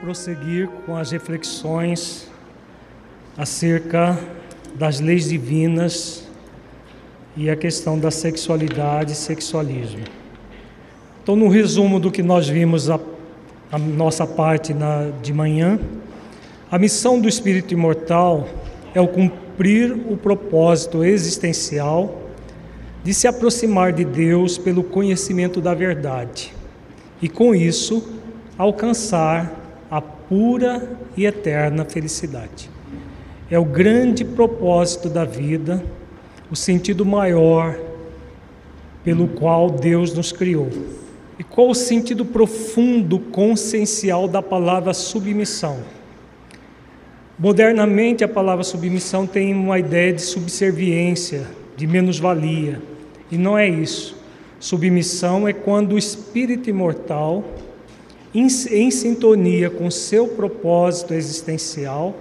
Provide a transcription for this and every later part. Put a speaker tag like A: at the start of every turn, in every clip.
A: prosseguir com as reflexões acerca das leis divinas e a questão da sexualidade e sexualismo. Então, no resumo do que nós vimos a, a nossa parte na, de manhã, a missão do espírito imortal é o cumprir o propósito existencial de se aproximar de Deus pelo conhecimento da verdade e, com isso, alcançar pura e eterna felicidade. É o grande propósito da vida, o sentido maior pelo qual Deus nos criou. E qual o sentido profundo, consciencial da palavra submissão? Modernamente, a palavra submissão tem uma ideia de subserviência, de menos-valia, e não é isso. Submissão é quando o espírito imortal em, em sintonia com seu propósito existencial,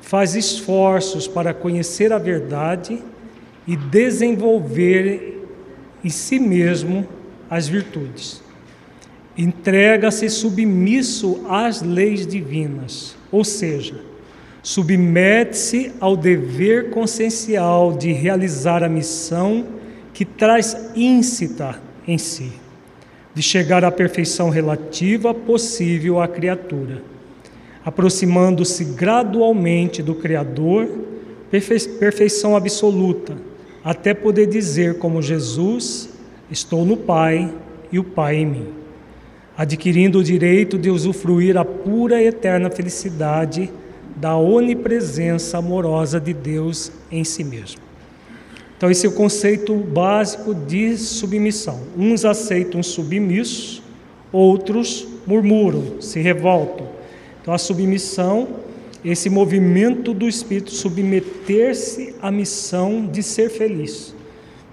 A: faz esforços para conhecer a verdade e desenvolver em si mesmo as virtudes. Entrega-se submisso às leis divinas, ou seja, submete-se ao dever consciencial de realizar a missão que traz íncita em si de chegar à perfeição relativa possível à criatura, aproximando-se gradualmente do Criador, perfeição absoluta, até poder dizer, como Jesus: Estou no Pai e o Pai em mim, adquirindo o direito de usufruir a pura e eterna felicidade da onipresença amorosa de Deus em si mesmo. Então, esse é o conceito básico de submissão. Uns aceitam submissos, outros murmuram, se revoltam. Então, a submissão, esse movimento do espírito, submeter-se à missão de ser feliz.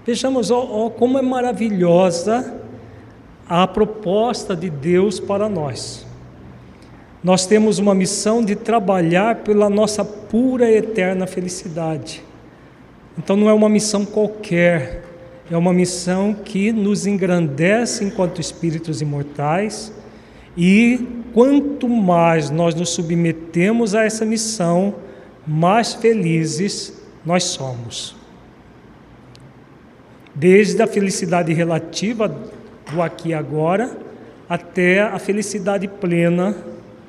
A: Vejamos ó, ó, como é maravilhosa a proposta de Deus para nós. Nós temos uma missão de trabalhar pela nossa pura e eterna felicidade. Então não é uma missão qualquer, é uma missão que nos engrandece enquanto espíritos imortais e quanto mais nós nos submetemos a essa missão, mais felizes nós somos. Desde a felicidade relativa do aqui e agora até a felicidade plena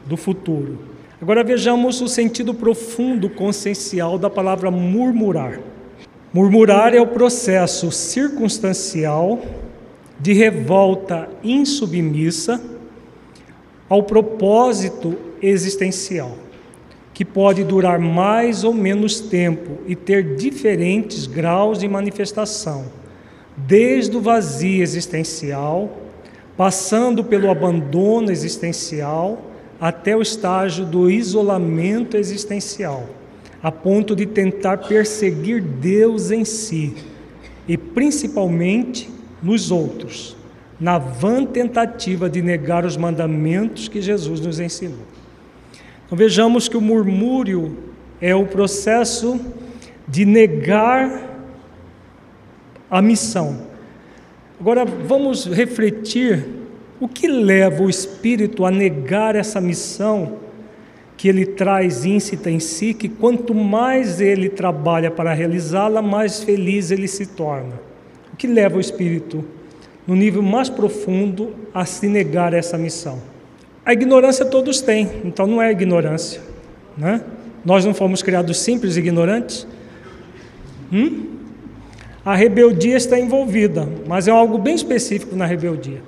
A: do futuro. Agora vejamos o sentido profundo consciencial da palavra murmurar. Murmurar é o processo circunstancial de revolta insubmissa ao propósito existencial, que pode durar mais ou menos tempo e ter diferentes graus de manifestação, desde o vazio existencial, passando pelo abandono existencial, até o estágio do isolamento existencial a ponto de tentar perseguir Deus em si e principalmente nos outros, na vã tentativa de negar os mandamentos que Jesus nos ensinou. Então vejamos que o murmúrio é o processo de negar a missão. Agora vamos refletir o que leva o espírito a negar essa missão que ele traz íncita em si, que quanto mais ele trabalha para realizá-la, mais feliz ele se torna. O que leva o espírito, no nível mais profundo, a se negar essa missão? A ignorância todos têm, então não é ignorância. Né? Nós não fomos criados simples e ignorantes. Hum? A rebeldia está envolvida, mas é algo bem específico na rebeldia.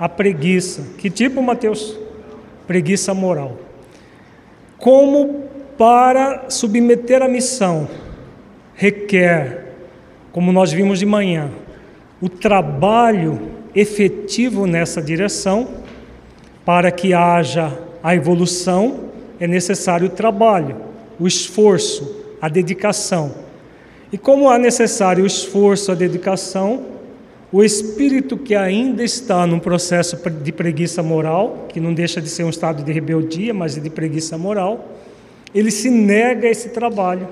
A: A preguiça. Que tipo, Mateus? Preguiça moral como para submeter a missão requer, como nós vimos de manhã, o trabalho efetivo nessa direção, para que haja a evolução, é necessário o trabalho, o esforço, a dedicação. E como há necessário o esforço, a dedicação, o espírito que ainda está num processo de preguiça moral, que não deixa de ser um estado de rebeldia, mas de preguiça moral, ele se nega a esse trabalho.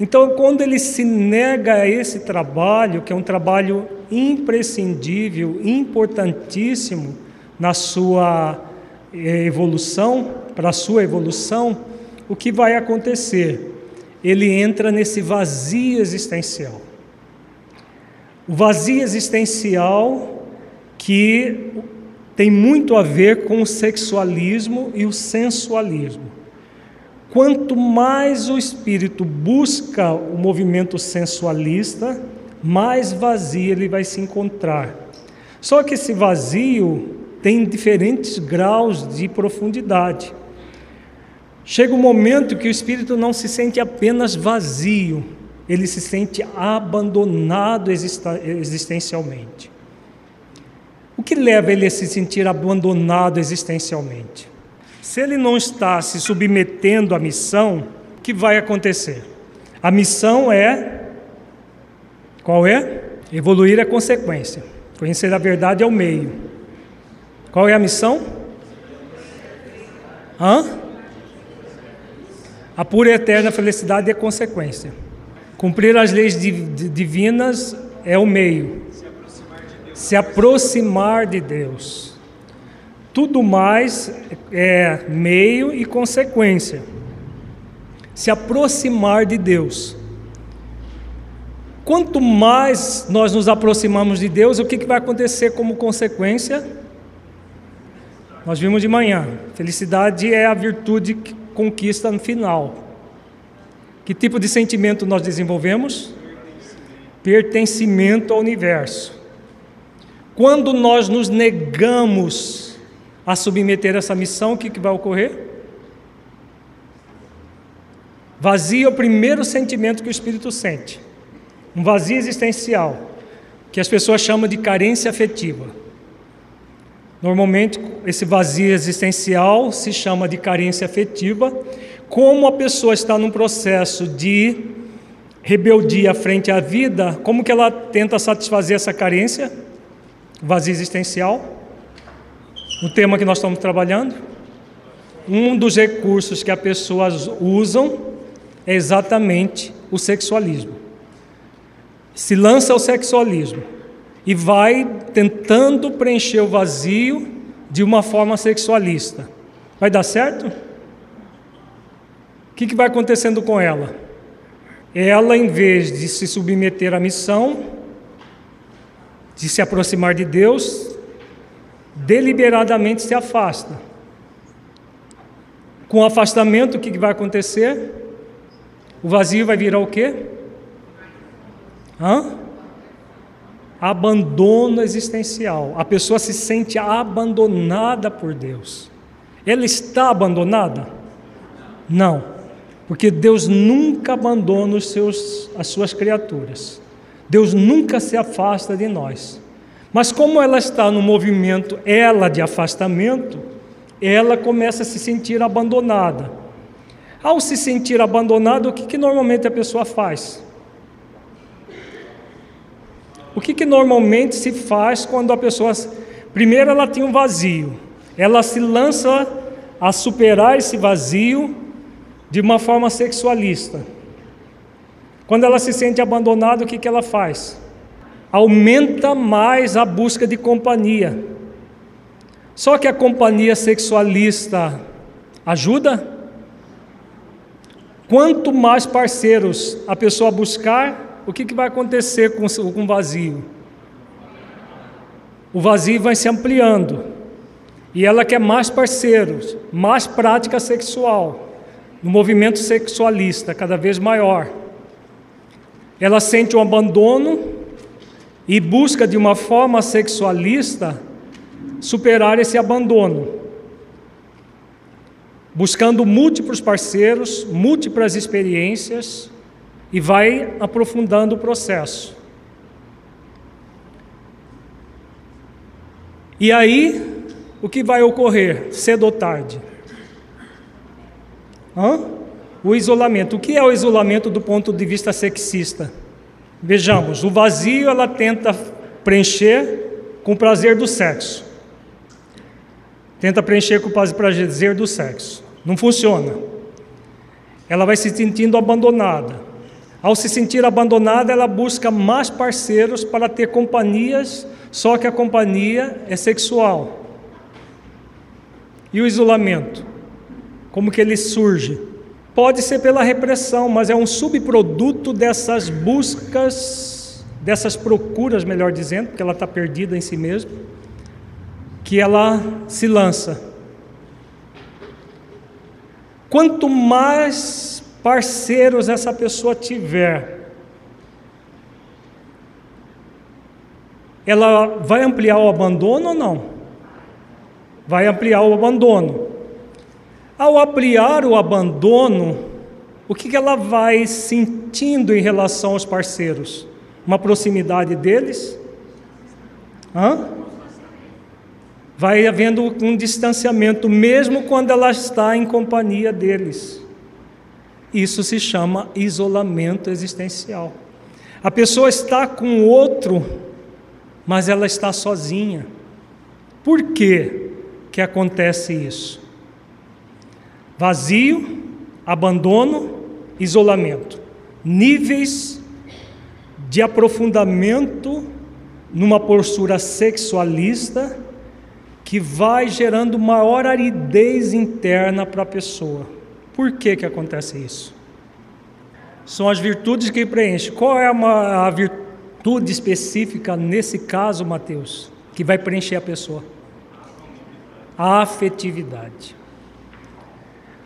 A: Então, quando ele se nega a esse trabalho, que é um trabalho imprescindível, importantíssimo na sua é, evolução, para a sua evolução, o que vai acontecer? Ele entra nesse vazio existencial. O vazio existencial que tem muito a ver com o sexualismo e o sensualismo. Quanto mais o espírito busca o movimento sensualista, mais vazio ele vai se encontrar. Só que esse vazio tem diferentes graus de profundidade. Chega um momento que o espírito não se sente apenas vazio, ele se sente abandonado existencialmente. O que leva ele a se sentir abandonado existencialmente? Se ele não está se submetendo à missão, o que vai acontecer? A missão é qual é? Evoluir é consequência. Conhecer a verdade é o meio. Qual é a missão? Hã? A pura e eterna felicidade é consequência. Cumprir as leis divinas é o meio. Se aproximar de Deus. Tudo mais é meio e consequência. Se aproximar de Deus. Quanto mais nós nos aproximamos de Deus, o que, que vai acontecer como consequência? Nós vimos de manhã. Felicidade é a virtude que conquista no final. Que tipo de sentimento nós desenvolvemos? Pertencimento ao universo. Quando nós nos negamos a submeter essa missão, o que, que vai ocorrer? Vazio é o primeiro sentimento que o espírito sente um vazio existencial, que as pessoas chamam de carência afetiva. Normalmente, esse vazio existencial se chama de carência afetiva. Como a pessoa está num processo de rebeldia frente à vida, como que ela tenta satisfazer essa carência? Vazio existencial. O tema que nós estamos trabalhando. Um dos recursos que as pessoas usam é exatamente o sexualismo se lança ao sexualismo e vai tentando preencher o vazio de uma forma sexualista. Vai dar certo? O que, que vai acontecendo com ela? Ela, em vez de se submeter à missão, de se aproximar de Deus, deliberadamente se afasta. Com o afastamento, o que, que vai acontecer? O vazio vai virar o quê? Hã? Abandono existencial. A pessoa se sente abandonada por Deus. Ela está abandonada? Não, porque Deus nunca abandona os seus, as suas criaturas. Deus nunca se afasta de nós. Mas como ela está no movimento, ela de afastamento, ela começa a se sentir abandonada. Ao se sentir abandonada, o que, que normalmente a pessoa faz? O que, que normalmente se faz quando a pessoa. Primeiro, ela tem um vazio, ela se lança a superar esse vazio de uma forma sexualista. Quando ela se sente abandonada, o que, que ela faz? Aumenta mais a busca de companhia. Só que a companhia sexualista ajuda? Quanto mais parceiros a pessoa buscar, o que, que vai acontecer com, o vazio? O vazio vai se ampliando. E ela quer mais parceiros, mais prática sexual, no movimento sexualista cada vez maior. Ela sente um abandono e busca de uma forma sexualista superar esse abandono, buscando múltiplos parceiros, múltiplas experiências, e vai aprofundando o processo. E aí, o que vai ocorrer cedo ou tarde? Hã? O isolamento. O que é o isolamento do ponto de vista sexista? Vejamos, o vazio ela tenta preencher com o prazer do sexo. Tenta preencher com o prazer do sexo. Não funciona. Ela vai se sentindo abandonada. Ao se sentir abandonada, ela busca mais parceiros para ter companhias, só que a companhia é sexual. E o isolamento? Como que ele surge? Pode ser pela repressão, mas é um subproduto dessas buscas, dessas procuras, melhor dizendo, porque ela está perdida em si mesma, que ela se lança. Quanto mais parceiros essa pessoa tiver, ela vai ampliar o abandono ou não? Vai ampliar o abandono. Ao ampliar o abandono, o que ela vai sentindo em relação aos parceiros? Uma proximidade deles? Hã? Vai havendo um distanciamento, mesmo quando ela está em companhia deles. Isso se chama isolamento existencial. A pessoa está com outro, mas ela está sozinha. Por que que acontece isso? Vazio, abandono, isolamento. Níveis de aprofundamento numa postura sexualista que vai gerando maior aridez interna para a pessoa. Por que, que acontece isso? São as virtudes que preenchem. Qual é uma, a virtude específica nesse caso, Mateus, que vai preencher a pessoa? A afetividade.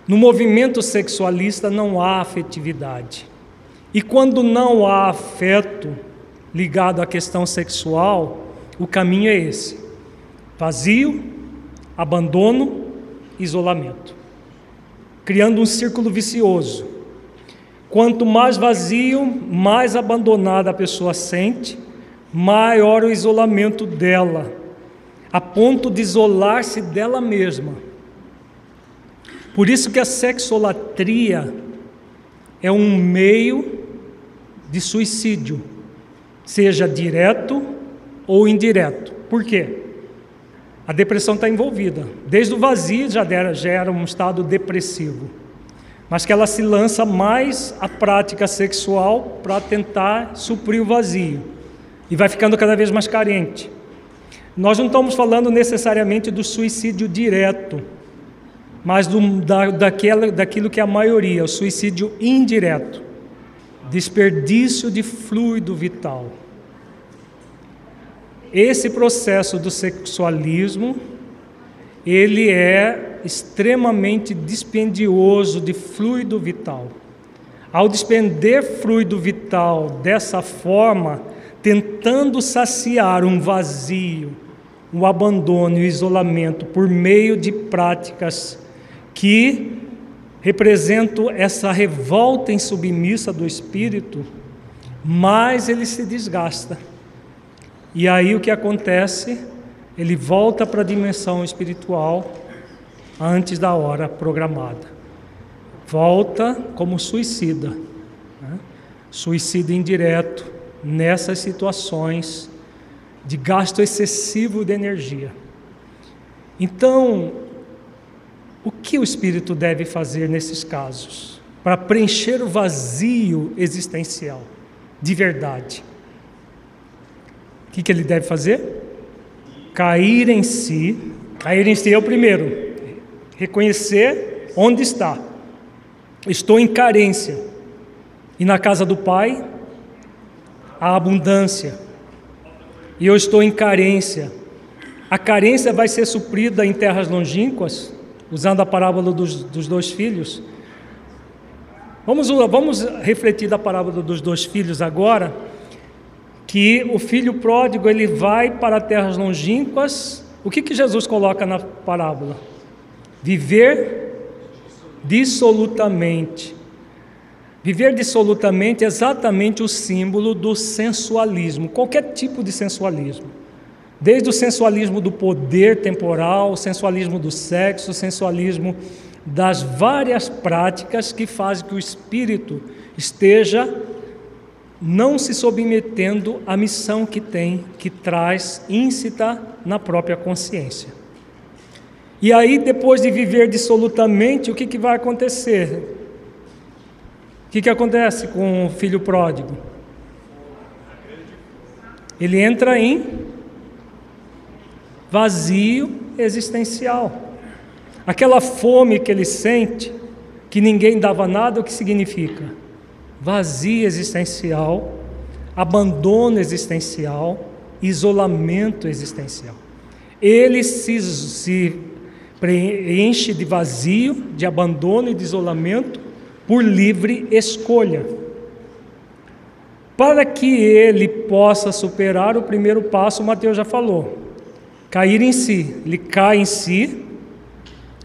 A: No movimento sexualista não há afetividade. E quando não há afeto ligado à questão sexual, o caminho é esse: vazio, abandono, isolamento criando um círculo vicioso. Quanto mais vazio, mais abandonada a pessoa sente, maior o isolamento dela, a ponto de isolar-se dela mesma. Por isso que a sexolatria é um meio de suicídio, seja direto ou indireto. Por quê? A depressão está envolvida. Desde o vazio já era, já era um estado depressivo. Mas que ela se lança mais à prática sexual para tentar suprir o vazio. E vai ficando cada vez mais carente. Nós não estamos falando necessariamente do suicídio direto, mas do, da, daquela, daquilo que é a maioria, o suicídio indireto desperdício de fluido vital. Esse processo do sexualismo, ele é extremamente dispendioso de fluido vital. Ao despender fluido vital dessa forma, tentando saciar um vazio, um abandono e o isolamento por meio de práticas que representam essa revolta insubmissa do espírito, mais ele se desgasta e aí o que acontece? Ele volta para a dimensão espiritual antes da hora programada. Volta como suicida. Né? Suicida indireto nessas situações de gasto excessivo de energia. Então, o que o espírito deve fazer nesses casos para preencher o vazio existencial de verdade? que, que ele deve fazer? Cair em si. Cair em si é o primeiro. Reconhecer onde está. Estou em carência. E na casa do Pai há abundância. E eu estou em carência. A carência vai ser suprida em terras longínquas, usando a parábola dos, dos dois filhos. Vamos, vamos refletir da parábola dos dois filhos agora que o filho pródigo ele vai para terras longínquas. O que, que Jesus coloca na parábola? Viver dissolutamente. Viver dissolutamente é exatamente o símbolo do sensualismo, qualquer tipo de sensualismo. Desde o sensualismo do poder temporal, o sensualismo do sexo, o sensualismo das várias práticas que fazem que o espírito esteja não se submetendo à missão que tem, que traz íncita na própria consciência. E aí, depois de viver dissolutamente, o que, que vai acontecer? O que, que acontece com o filho pródigo? Ele entra em vazio existencial. Aquela fome que ele sente, que ninguém dava nada, o que significa? Vazio existencial, abandono existencial, isolamento existencial. Ele se, se preenche de vazio, de abandono e de isolamento por livre escolha. Para que ele possa superar o primeiro passo, o Mateus já falou: cair em si. Ele cai em si,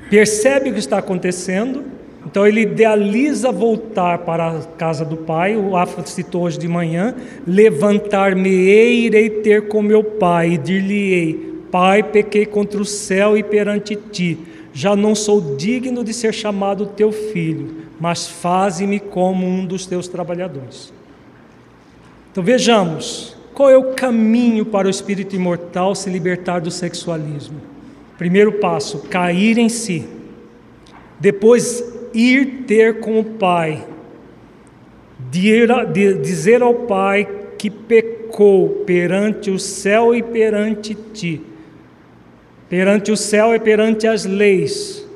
A: percebe o que está acontecendo, então ele idealiza voltar para a casa do pai. O Afro citou hoje de manhã: levantar-me-ei, irei ter com meu pai, e dir-lhe-ei: Pai, pequei contra o céu e perante ti. Já não sou digno de ser chamado teu filho, mas faze-me como um dos teus trabalhadores. Então vejamos, qual é o caminho para o espírito imortal se libertar do sexualismo? Primeiro passo, cair em si. Depois, ir ter com o Pai. Dizer ao Pai que pecou perante o céu e perante ti. Perante o céu e perante as leis,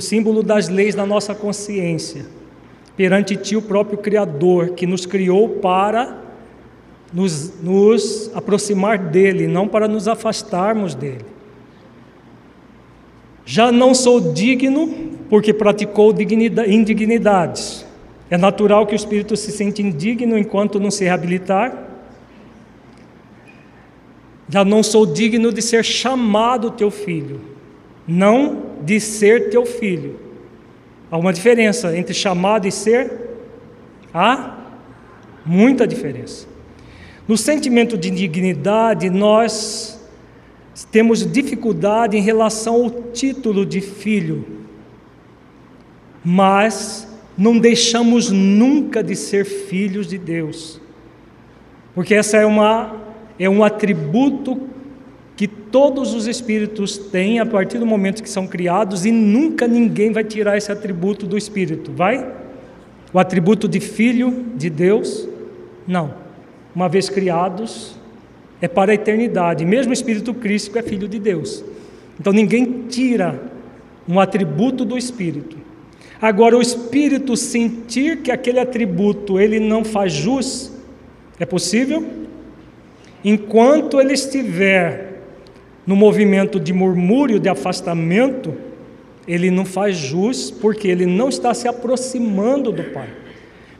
A: símbolo das leis da nossa consciência. Perante ti, o próprio Criador, que nos criou para nos, nos aproximar dele, não para nos afastarmos dele. Já não sou digno porque praticou indignidades. É natural que o espírito se sente indigno enquanto não se reabilitar. Já não sou digno de ser chamado teu filho, não de ser teu filho. Há uma diferença entre chamado e ser? Há muita diferença. No sentimento de indignidade, nós temos dificuldade em relação ao título de filho, mas não deixamos nunca de ser filhos de Deus, porque essa é, uma, é um atributo que todos os espíritos têm a partir do momento que são criados e nunca ninguém vai tirar esse atributo do espírito, vai? O atributo de filho de Deus? Não uma vez criados, é para a eternidade. Mesmo o Espírito Cristo é filho de Deus. Então ninguém tira um atributo do Espírito. Agora o Espírito sentir que aquele atributo ele não faz jus, é possível? Enquanto ele estiver no movimento de murmúrio, de afastamento, ele não faz jus porque ele não está se aproximando do Pai.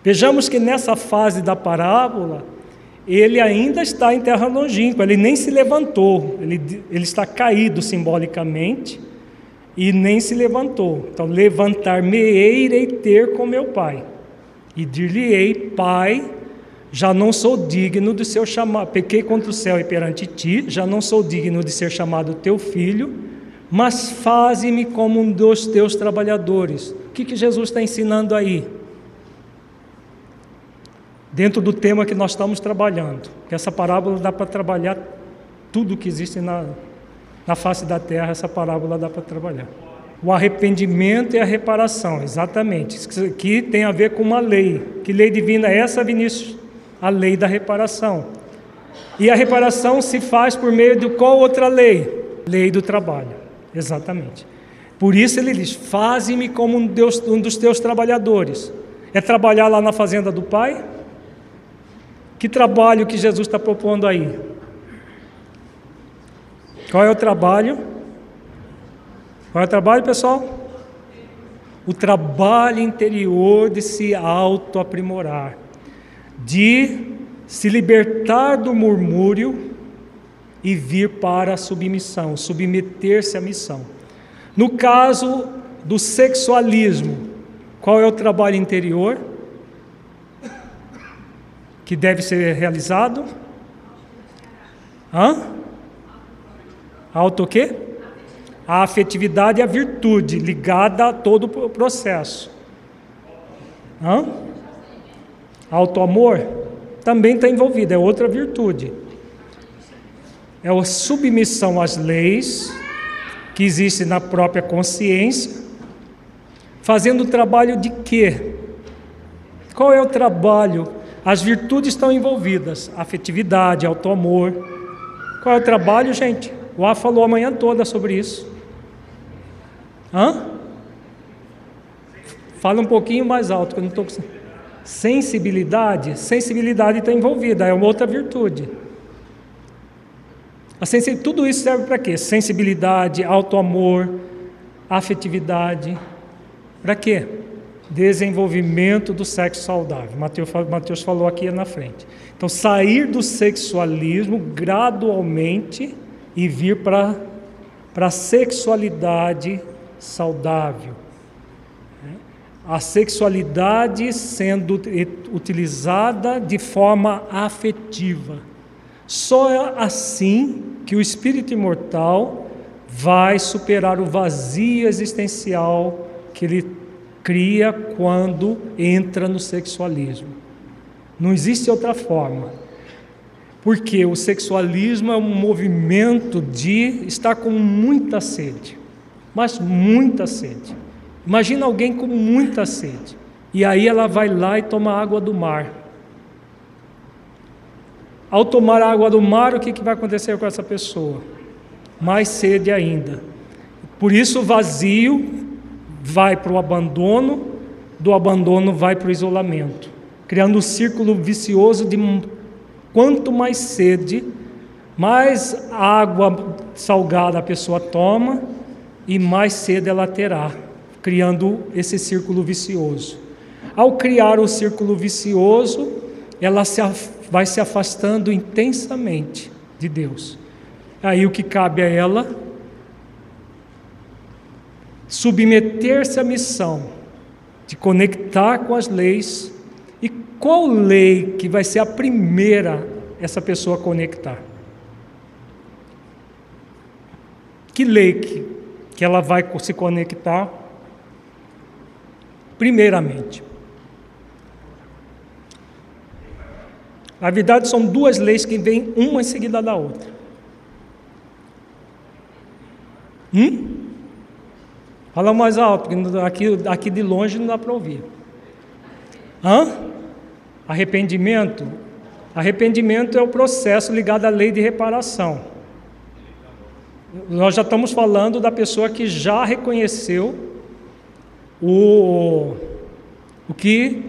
A: Vejamos que nessa fase da parábola, ele ainda está em terra longínqua, ele nem se levantou, ele, ele está caído simbolicamente e nem se levantou. Então, levantar-me-ei irei ter com meu pai, e dir-lhe-ei, pai, já não sou digno de ser chamado, pequei contra o céu e perante ti, já não sou digno de ser chamado teu filho, mas faze-me como um dos teus trabalhadores. O que, que Jesus está ensinando aí? Dentro do tema que nós estamos trabalhando. Que essa parábola dá para trabalhar tudo que existe na, na face da terra, essa parábola dá para trabalhar. O arrependimento e a reparação, exatamente. Isso aqui tem a ver com uma lei. Que lei divina é essa, Vinícius? A lei da reparação. E a reparação se faz por meio de qual outra lei? Lei do trabalho. Exatamente. Por isso ele diz: Faze-me como um, Deus, um dos teus trabalhadores. É trabalhar lá na fazenda do pai? Que trabalho que Jesus está propondo aí? Qual é o trabalho? Qual é o trabalho, pessoal? O trabalho interior de se auto-aprimorar, de se libertar do murmúrio e vir para a submissão, submeter-se à missão. No caso do sexualismo, qual é o trabalho interior? Que deve ser realizado? Hã? Auto quê? A afetividade e a virtude ligada a todo o processo. Hã? Auto amor também está envolvido, é outra virtude. É a submissão às leis que existe na própria consciência, fazendo o trabalho de quê? Qual é o trabalho as virtudes estão envolvidas: afetividade, auto-amor. Qual é o trabalho, gente? O A falou a manhã toda sobre isso. Hã? Fala um pouquinho mais alto, que eu não estou com. Sensibilidade, sensibilidade está envolvida, é uma outra virtude. Sensi... Tudo isso serve para quê? Sensibilidade, auto-amor, afetividade. Para quê? Desenvolvimento do sexo saudável. Mateus, falou aqui na frente. Então, sair do sexualismo gradualmente e vir para a sexualidade saudável. A sexualidade sendo utilizada de forma afetiva. Só é assim que o espírito imortal vai superar o vazio existencial que ele cria quando entra no sexualismo. Não existe outra forma. Porque o sexualismo é um movimento de estar com muita sede, mas muita sede. Imagina alguém com muita sede, e aí ela vai lá e toma água do mar. Ao tomar a água do mar, o que, que vai acontecer com essa pessoa? Mais sede ainda. Por isso, o vazio vai para o abandono, do abandono vai para o isolamento, criando um círculo vicioso de quanto mais sede, mais água salgada a pessoa toma e mais sede ela terá, criando esse círculo vicioso. Ao criar o círculo vicioso, ela se vai se afastando intensamente de Deus. Aí o que cabe a ela? Submeter-se à missão de conectar com as leis. E qual lei que vai ser a primeira essa pessoa conectar? Que lei que, que ela vai se conectar? Primeiramente, Na verdade, são duas leis que vêm uma em seguida da outra. Hum? Fala mais alto, aqui, aqui de longe não dá para ouvir. Hã? Arrependimento. Arrependimento é o processo ligado à lei de reparação. Nós já estamos falando da pessoa que já reconheceu o, o que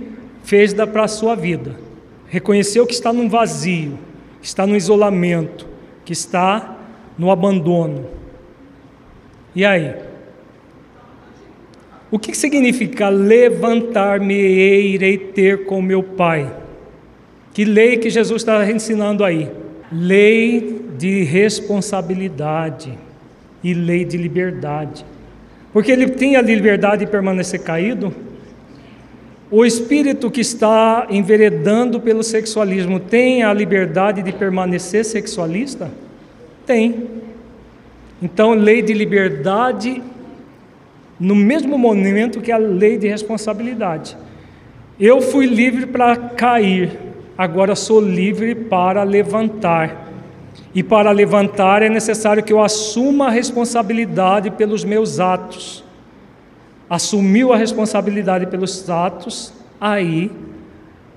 A: fez para a sua vida reconheceu que está num vazio, que está no isolamento, que está no abandono. E aí? O que significa levantar-me e irei ter com meu Pai? Que lei que Jesus está ensinando aí? Lei de responsabilidade e lei de liberdade. Porque ele tem a liberdade de permanecer caído? O espírito que está enveredando pelo sexualismo tem a liberdade de permanecer sexualista? Tem. Então, lei de liberdade no mesmo momento que a lei de responsabilidade. Eu fui livre para cair, agora sou livre para levantar. E para levantar é necessário que eu assuma a responsabilidade pelos meus atos assumiu a responsabilidade pelos atos, aí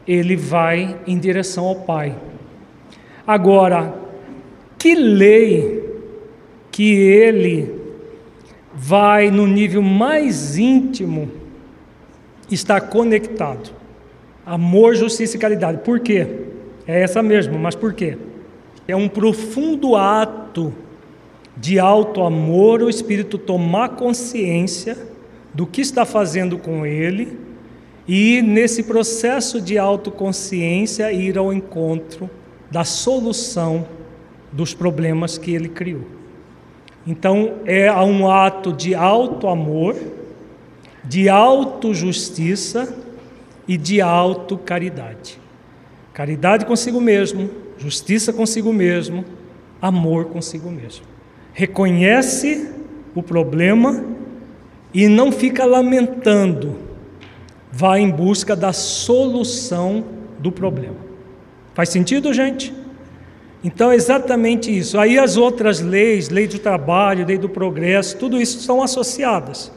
A: ele vai em direção ao Pai. Agora, que lei que ele vai no nível mais íntimo estar conectado? Amor, justiça e caridade. Por quê? É essa mesmo, mas por quê? É um profundo ato de alto amor, o espírito tomar consciência do que está fazendo com ele e, nesse processo de autoconsciência, ir ao encontro da solução dos problemas que ele criou. Então, é um ato de auto-amor, de auto-justiça e de auto-caridade. Caridade consigo mesmo, justiça consigo mesmo, amor consigo mesmo. Reconhece o problema e não fica lamentando, vai em busca da solução do problema. Faz sentido, gente? Então é exatamente isso. Aí as outras leis, lei do trabalho, lei do progresso, tudo isso estão associadas.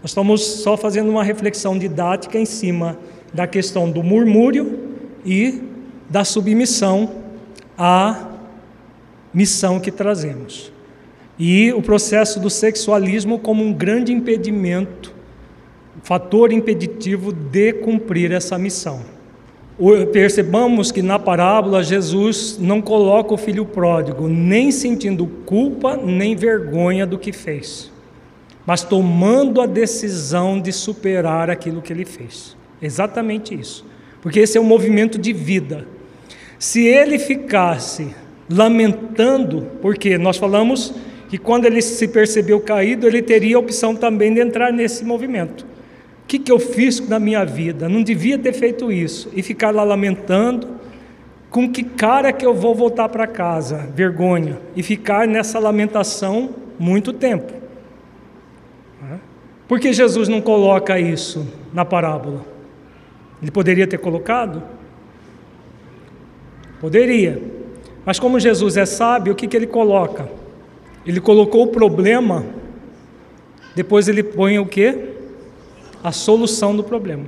A: Nós estamos só fazendo uma reflexão didática em cima da questão do murmúrio e da submissão à missão que trazemos. e o processo do sexualismo como um grande impedimento, fator impeditivo de cumprir essa missão. Percebamos que na parábola Jesus não coloca o filho pródigo nem sentindo culpa nem vergonha do que fez, mas tomando a decisão de superar aquilo que ele fez. Exatamente isso. Porque esse é um movimento de vida. Se ele ficasse lamentando, porque nós falamos que quando ele se percebeu caído, ele teria a opção também de entrar nesse movimento. O que, que eu fiz na minha vida? Não devia ter feito isso. E ficar lá lamentando, com que cara que eu vou voltar para casa? Vergonha. E ficar nessa lamentação muito tempo. Por que Jesus não coloca isso na parábola? Ele poderia ter colocado? Poderia. Mas como Jesus é sábio, o que, que ele coloca? Ele colocou o problema, depois ele põe o que? A solução do problema.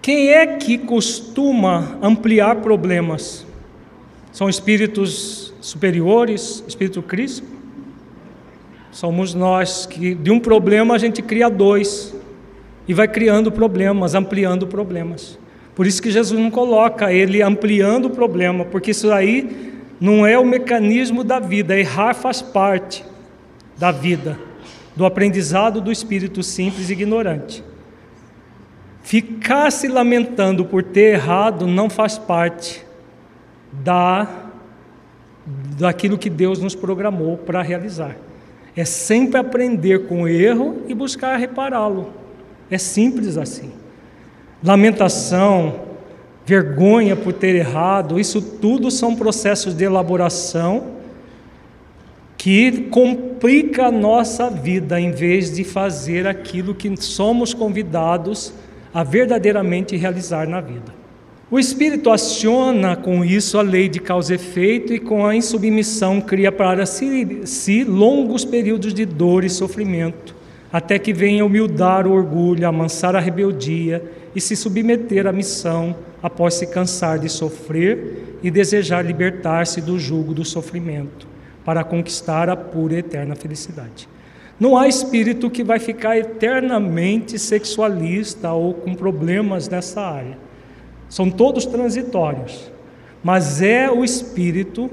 A: Quem é que costuma ampliar problemas? São espíritos superiores, espírito Cristo? Somos nós que de um problema a gente cria dois e vai criando problemas, ampliando problemas. Por isso que Jesus não coloca ele ampliando o problema, porque isso aí não é o mecanismo da vida, errar faz parte da vida, do aprendizado do espírito simples e ignorante. Ficar se lamentando por ter errado não faz parte da daquilo que Deus nos programou para realizar. É sempre aprender com o erro e buscar repará-lo. É simples assim. Lamentação, vergonha por ter errado, isso tudo são processos de elaboração que complica a nossa vida em vez de fazer aquilo que somos convidados a verdadeiramente realizar na vida. O espírito aciona com isso a lei de causa e efeito e com a insubmissão cria para si, si longos períodos de dor e sofrimento, até que venha humildar o orgulho, amansar a rebeldia e se submeter à missão após se cansar de sofrer e desejar libertar-se do jugo do sofrimento, para conquistar a pura e eterna felicidade. Não há espírito que vai ficar eternamente sexualista ou com problemas nessa área. São todos transitórios. Mas é o espírito,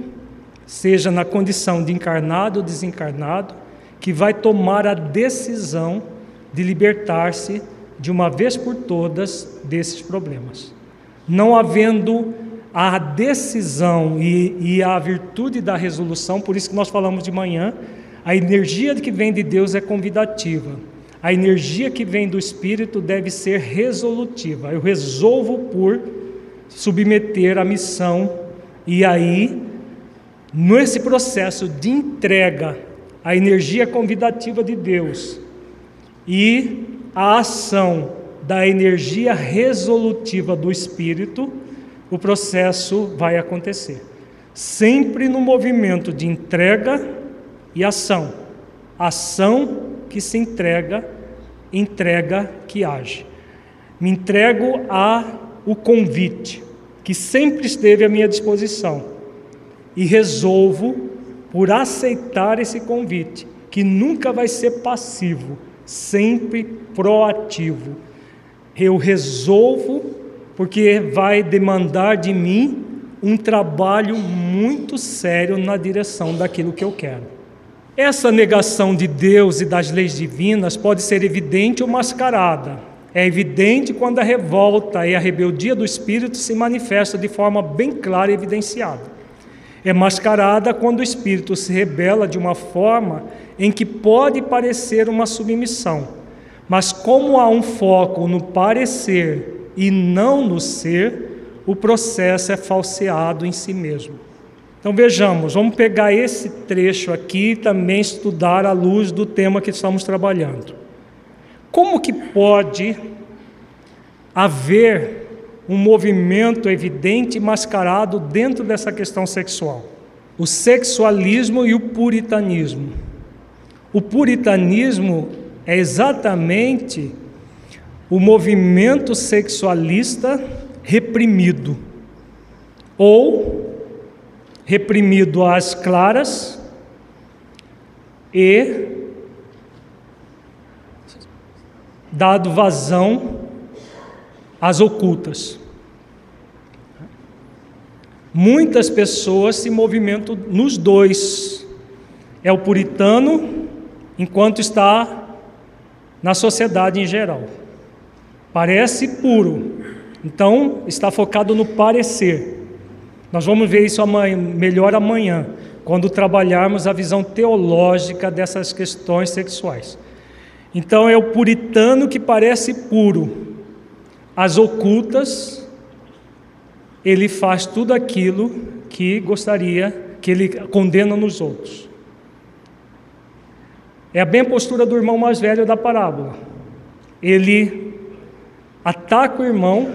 A: seja na condição de encarnado ou desencarnado, que vai tomar a decisão de libertar-se de uma vez por todas desses problemas não havendo a decisão e, e, a virtude da resolução, por isso que nós falamos de manhã, a energia que vem de Deus é convidativa. A energia que vem do Espírito deve ser resolutiva. Eu resolvo por submeter a missão e aí, nesse processo de entrega, a energia convidativa de Deus e a ação da energia resolutiva do espírito, o processo vai acontecer. Sempre no movimento de entrega e ação. Ação que se entrega, entrega que age. Me entrego a o convite que sempre esteve à minha disposição e resolvo por aceitar esse convite, que nunca vai ser passivo, sempre proativo eu resolvo, porque vai demandar de mim um trabalho muito sério na direção daquilo que eu quero. Essa negação de Deus e das leis divinas pode ser evidente ou mascarada. É evidente quando a revolta e a rebeldia do espírito se manifesta de forma bem clara e evidenciada. É mascarada quando o espírito se rebela de uma forma em que pode parecer uma submissão mas como há um foco no parecer e não no ser, o processo é falseado em si mesmo. Então vejamos, vamos pegar esse trecho aqui e também estudar à luz do tema que estamos trabalhando. Como que pode haver um movimento evidente e mascarado dentro dessa questão sexual? O sexualismo e o puritanismo. O puritanismo é exatamente o movimento sexualista reprimido, ou reprimido às claras, e dado vazão às ocultas. Muitas pessoas se movimentam nos dois. É o puritano, enquanto está na sociedade em geral. Parece puro, então está focado no parecer. Nós vamos ver isso amanhã, melhor amanhã, quando trabalharmos a visão teológica dessas questões sexuais. Então é o puritano que parece puro, as ocultas ele faz tudo aquilo que gostaria, que ele condena nos outros. É a bem postura do irmão mais velho da parábola. Ele ataca o irmão,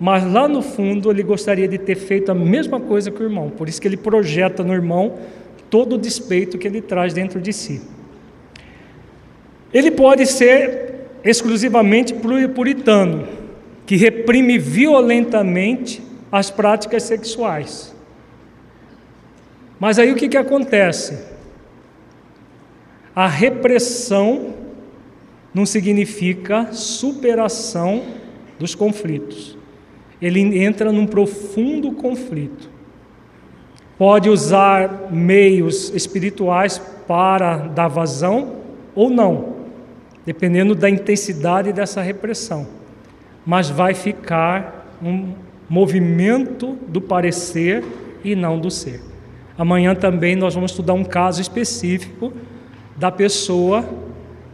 A: mas lá no fundo ele gostaria de ter feito a mesma coisa que o irmão. Por isso que ele projeta no irmão todo o despeito que ele traz dentro de si. Ele pode ser exclusivamente puritano, que reprime violentamente as práticas sexuais. Mas aí o que, que acontece? A repressão não significa superação dos conflitos. Ele entra num profundo conflito. Pode usar meios espirituais para dar vazão ou não, dependendo da intensidade dessa repressão. Mas vai ficar um movimento do parecer e não do ser. Amanhã também nós vamos estudar um caso específico da pessoa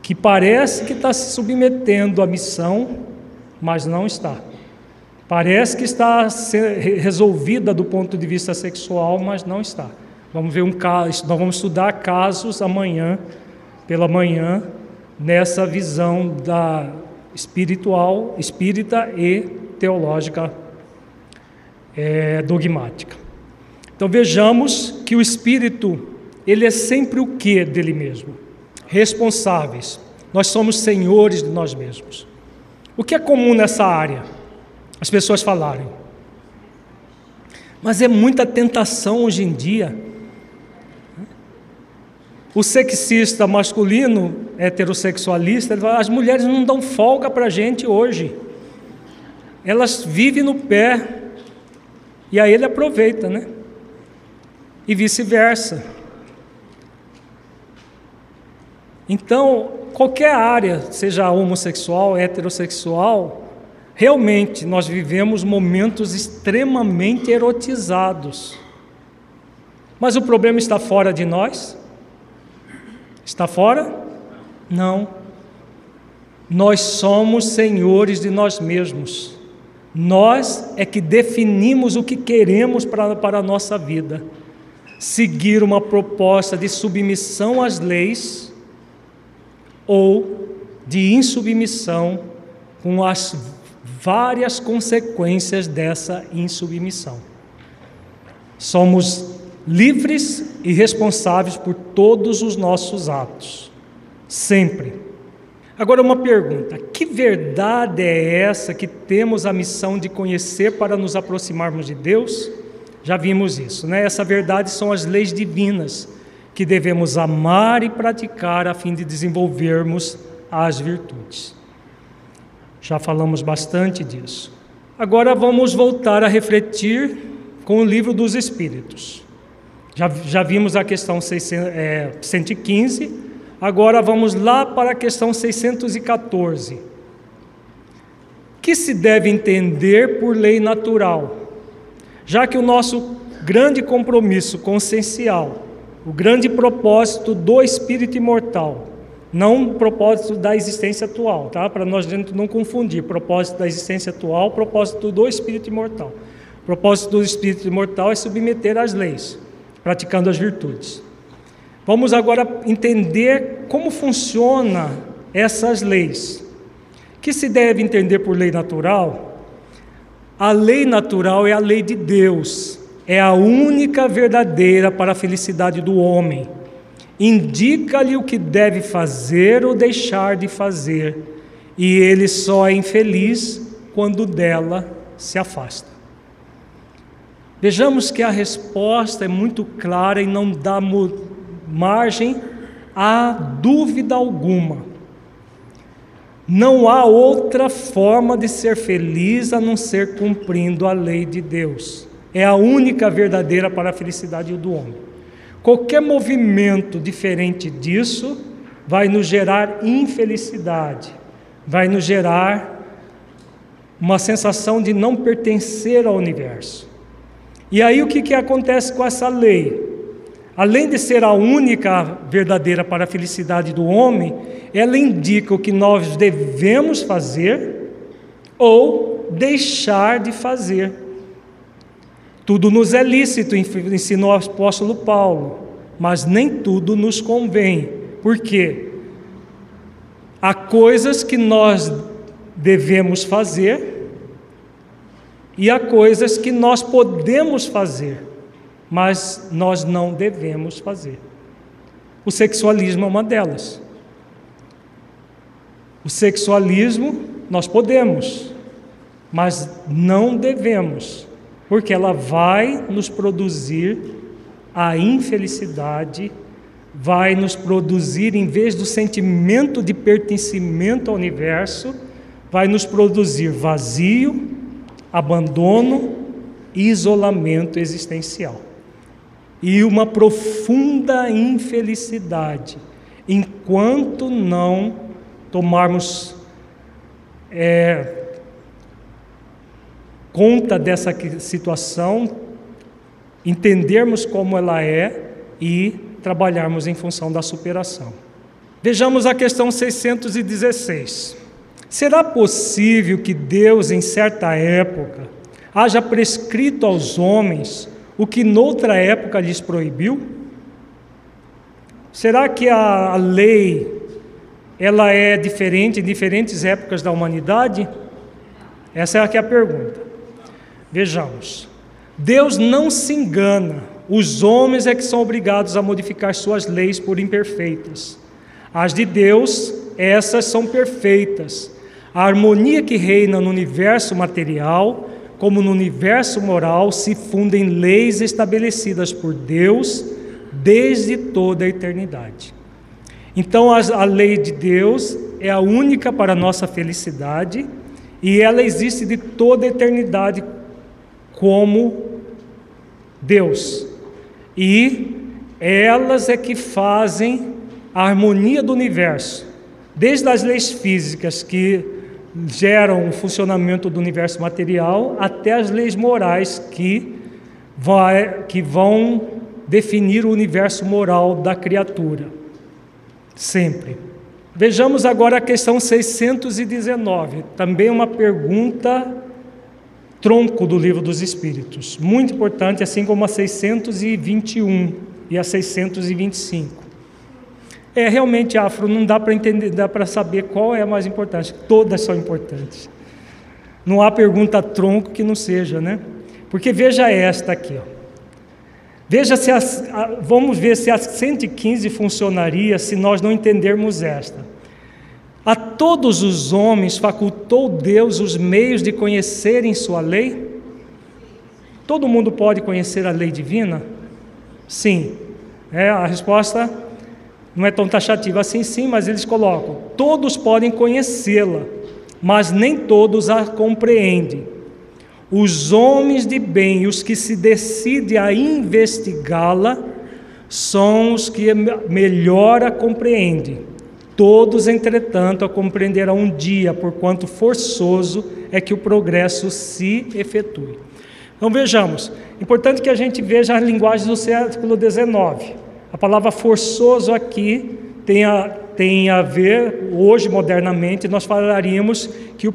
A: que parece que está se submetendo à missão, mas não está. Parece que está resolvida do ponto de vista sexual, mas não está. Vamos ver um caso, nós vamos estudar casos amanhã, pela manhã, nessa visão da espiritual, espírita e teológica é, dogmática. Então vejamos que o espírito ele é sempre o que dele mesmo? Responsáveis. Nós somos senhores de nós mesmos. O que é comum nessa área? As pessoas falarem. Mas é muita tentação hoje em dia. O sexista masculino, heterossexualista, ele fala, as mulheres não dão folga para a gente hoje. Elas vivem no pé, e aí ele aproveita, né? E vice-versa. Então, qualquer área, seja homossexual, heterossexual, realmente nós vivemos momentos extremamente erotizados. Mas o problema está fora de nós? Está fora? Não. Nós somos senhores de nós mesmos. Nós é que definimos o que queremos para, para a nossa vida. Seguir uma proposta de submissão às leis ou de insubmissão com as várias consequências dessa insubmissão. Somos livres e responsáveis por todos os nossos atos, sempre. Agora, uma pergunta: que verdade é essa que temos a missão de conhecer para nos aproximarmos de Deus? Já vimos isso, né? Essa verdade são as leis divinas que devemos amar e praticar a fim de desenvolvermos as virtudes. Já falamos bastante disso. Agora vamos voltar a refletir com o livro dos Espíritos. Já, já vimos a questão 600, é, 115 Agora vamos lá para a questão 614. O que se deve entender por lei natural? Já que o nosso grande compromisso consciencial, o grande propósito do espírito imortal, não o propósito da existência atual, tá? Para nós não confundir propósito da existência atual, propósito do espírito imortal. O propósito do espírito imortal é submeter às leis, praticando as virtudes. Vamos agora entender como funciona essas leis. Que se deve entender por lei natural? A lei natural é a lei de Deus, é a única verdadeira para a felicidade do homem. Indica-lhe o que deve fazer ou deixar de fazer, e ele só é infeliz quando dela se afasta. Vejamos que a resposta é muito clara e não dá margem há dúvida alguma. Não há outra forma de ser feliz a não ser cumprindo a lei de Deus. É a única verdadeira para a felicidade do homem. Qualquer movimento diferente disso vai nos gerar infelicidade, vai nos gerar uma sensação de não pertencer ao universo. E aí o que, que acontece com essa lei? Além de ser a única verdadeira para a felicidade do homem, ela indica o que nós devemos fazer ou deixar de fazer. Tudo nos é lícito, ensinou o apóstolo Paulo, mas nem tudo nos convém. Por quê? Há coisas que nós devemos fazer e há coisas que nós podemos fazer, mas nós não devemos fazer. O sexualismo é uma delas. O sexualismo nós podemos, mas não devemos, porque ela vai nos produzir a infelicidade vai nos produzir, em vez do sentimento de pertencimento ao universo, vai nos produzir vazio, abandono e isolamento existencial. E uma profunda infelicidade, enquanto não tomarmos é, conta dessa situação, entendermos como ela é e trabalharmos em função da superação. Vejamos a questão 616. Será possível que Deus, em certa época, haja prescrito aos homens o que noutra época lhes proibiu? Será que a lei ela é diferente em diferentes épocas da humanidade? Essa é aqui a pergunta. Vejamos. Deus não se engana os homens é que são obrigados a modificar suas leis por imperfeitas. As de Deus, essas são perfeitas. A harmonia que reina no universo material, como no universo moral, se funda em leis estabelecidas por Deus desde toda a eternidade. Então, a, lei de Deus é a única para a nossa felicidade e ela existe de toda a eternidade como Deus e elas é que fazem a harmonia do universo, desde as leis físicas que geram o funcionamento do universo material até as leis morais que, vai, que vão definir o universo moral da criatura. Sempre. Vejamos agora a questão 619, também uma pergunta tronco do livro dos Espíritos, muito importante, assim como a 621 e a 625. É realmente afro, não dá para entender, dá para saber qual é a mais importante. Todas são importantes. Não há pergunta tronco que não seja, né? Porque veja esta aqui, ó. Veja se as, vamos ver se a 115 funcionaria se nós não entendermos esta. A todos os homens facultou Deus os meios de conhecerem Sua lei? Todo mundo pode conhecer a lei divina? Sim. É, a resposta não é tão taxativa assim, sim, mas eles colocam: todos podem conhecê-la, mas nem todos a compreendem. Os homens de bem, os que se decidem a investigá-la, são os que melhor a compreendem. Todos, entretanto, a compreenderão um dia, porquanto forçoso é que o progresso se efetue. Então vejamos, importante que a gente veja a linguagem do século XIX. A palavra forçoso aqui tem a, tem a ver, hoje modernamente, nós falaríamos que o,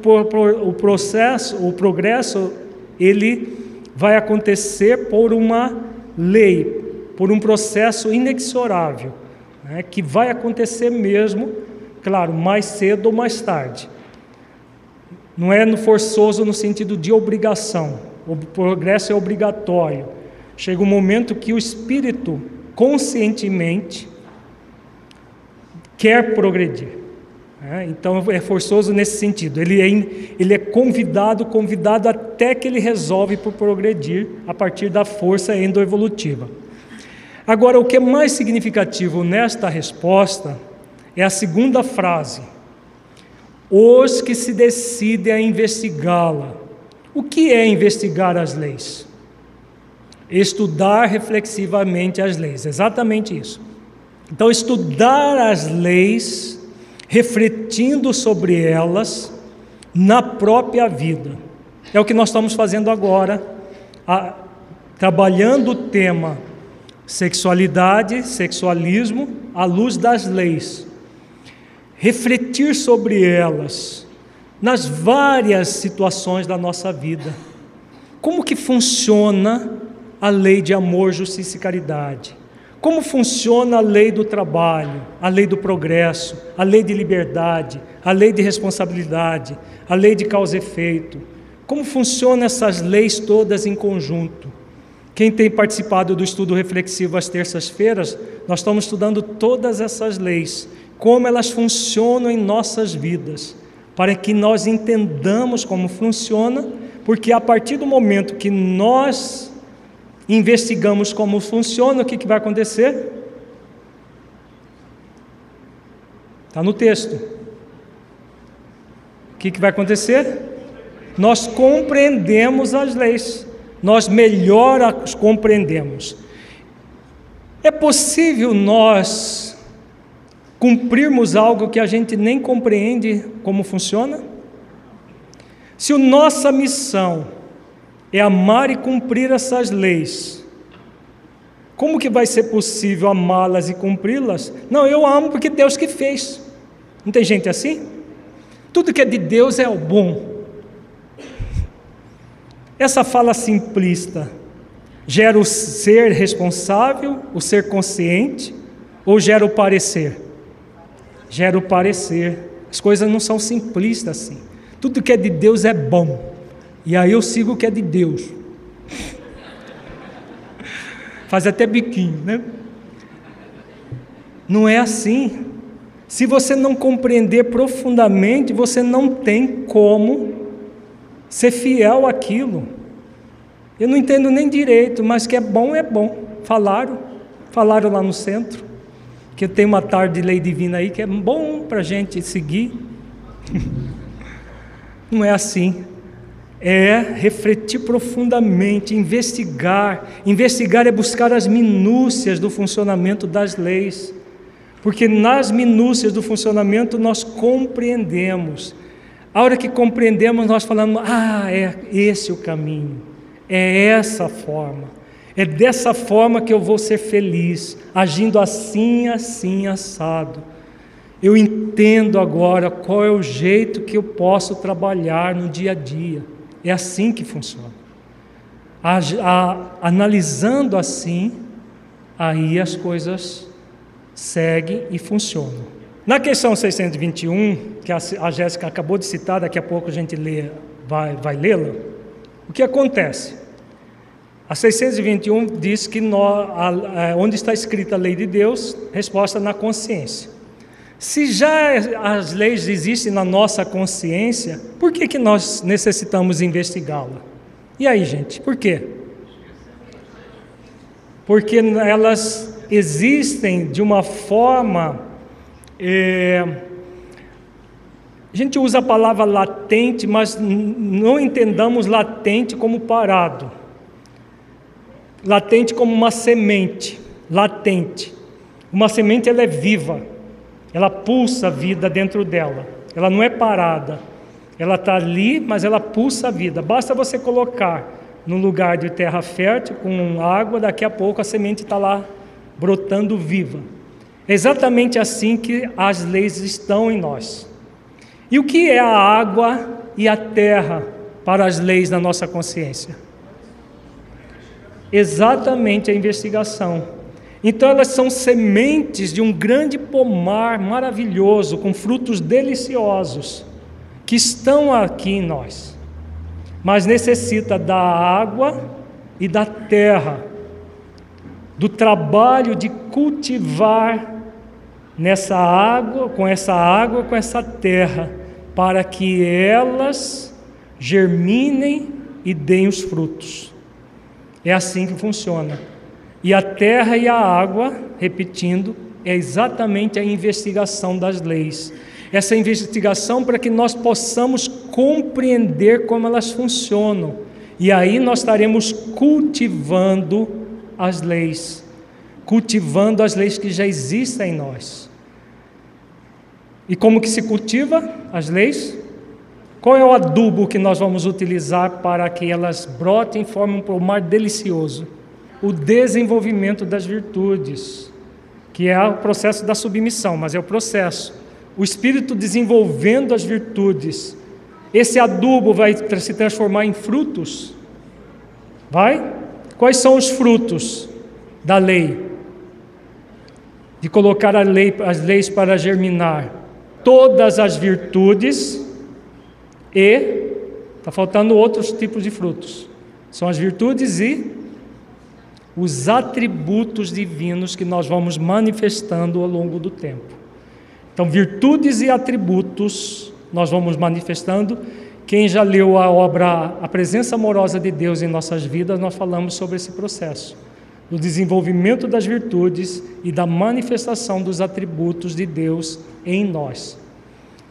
A: o processo, o progresso, ele vai acontecer por uma lei, por um processo inexorável né, que vai acontecer mesmo, claro, mais cedo ou mais tarde. Não é no forçoso no sentido de obrigação, o progresso é obrigatório. Chega um momento que o espírito conscientemente quer progredir. Né? Então é forçoso nesse sentido. Ele é, ele é convidado, convidado até que ele resolve por progredir a partir da força endoevolutiva. Agora, o que é mais significativo nesta resposta é a segunda frase. Os que se decidem a investigá-la. O que é investigar as leis? Estudar reflexivamente as leis, exatamente isso. Então, estudar as leis, refletindo sobre elas na própria vida. É o que nós estamos fazendo agora, a, trabalhando o tema sexualidade, sexualismo, à luz das leis. Refletir sobre elas nas várias situações da nossa vida. Como que funciona a lei de amor, justiça e caridade? Como funciona a lei do trabalho, a lei do progresso, a lei de liberdade, a lei de responsabilidade, a lei de causa e efeito? Como funcionam essas leis todas em conjunto? Quem tem participado do estudo reflexivo às terças-feiras, nós estamos estudando todas essas leis, como elas funcionam em nossas vidas, para que nós entendamos como funciona, porque a partir do momento que nós investigamos como funciona, o que, que vai acontecer? Está no texto. O que, que vai acontecer? Nós compreendemos as leis nós melhor as compreendemos. É possível nós cumprirmos algo que a gente nem compreende como funciona? Se a nossa missão é amar e cumprir essas leis, como que vai ser possível amá-las e cumpri-las? Não, eu amo porque Deus que fez. Não tem gente assim? Tudo que é de Deus é o bom. Essa fala simplista gera o ser responsável, o ser consciente, ou gera o parecer? Gera o parecer. As coisas não são simplistas assim. Tudo que é de Deus é bom. E aí eu sigo o que é de Deus. Faz até biquinho, né? Não é assim. Se você não compreender profundamente, você não tem como ser fiel àquilo. Eu não entendo nem direito, mas que é bom, é bom. Falaram, falaram lá no centro, que tem uma tarde de lei divina aí que é bom para a gente seguir. Não é assim. É refletir profundamente, investigar. Investigar é buscar as minúcias do funcionamento das leis. Porque nas minúcias do funcionamento nós compreendemos a hora que compreendemos, nós falamos: ah, é esse o caminho, é essa forma, é dessa forma que eu vou ser feliz, agindo assim, assim, assado. Eu entendo agora qual é o jeito que eu posso trabalhar no dia a dia. É assim que funciona. A, a, analisando assim, aí as coisas seguem e funcionam. Na questão 621, que a, a Jéssica acabou de citar, daqui a pouco a gente lê, vai, vai lê-la, o que acontece? A 621 diz que a, a, onde está escrita a lei de Deus, resposta na consciência. Se já as leis existem na nossa consciência, por que, que nós necessitamos investigá-la? E aí, gente, por quê? Porque elas existem de uma forma é, a gente usa a palavra latente, mas não entendamos latente como parado. Latente como uma semente, latente. Uma semente ela é viva, ela pulsa a vida dentro dela, ela não é parada. Ela está ali, mas ela pulsa a vida. Basta você colocar no lugar de terra fértil com água, daqui a pouco a semente está lá brotando viva. É exatamente assim que as leis estão em nós. E o que é a água e a terra para as leis na nossa consciência? Exatamente a investigação. Então elas são sementes de um grande pomar maravilhoso, com frutos deliciosos, que estão aqui em nós. Mas necessita da água e da terra, do trabalho de cultivar nessa água, com essa água, com essa terra, para que elas germinem e deem os frutos. É assim que funciona. E a terra e a água, repetindo, é exatamente a investigação das leis. Essa investigação para que nós possamos compreender como elas funcionam. E aí nós estaremos cultivando as leis, cultivando as leis que já existem em nós. E como que se cultiva as leis? Qual é o adubo que nós vamos utilizar para que elas brotem e formem um pomar delicioso? O desenvolvimento das virtudes, que é o processo da submissão, mas é o processo. O Espírito desenvolvendo as virtudes. Esse adubo vai se transformar em frutos? Vai? Quais são os frutos da lei? De colocar lei, as leis para germinar todas as virtudes e está faltando outros tipos de frutos. São as virtudes e os atributos divinos que nós vamos manifestando ao longo do tempo. Então, virtudes e atributos nós vamos manifestando. Quem já leu a obra A Presença Amorosa de Deus em Nossas Vidas, nós falamos sobre esse processo do desenvolvimento das virtudes e da manifestação dos atributos de Deus em nós.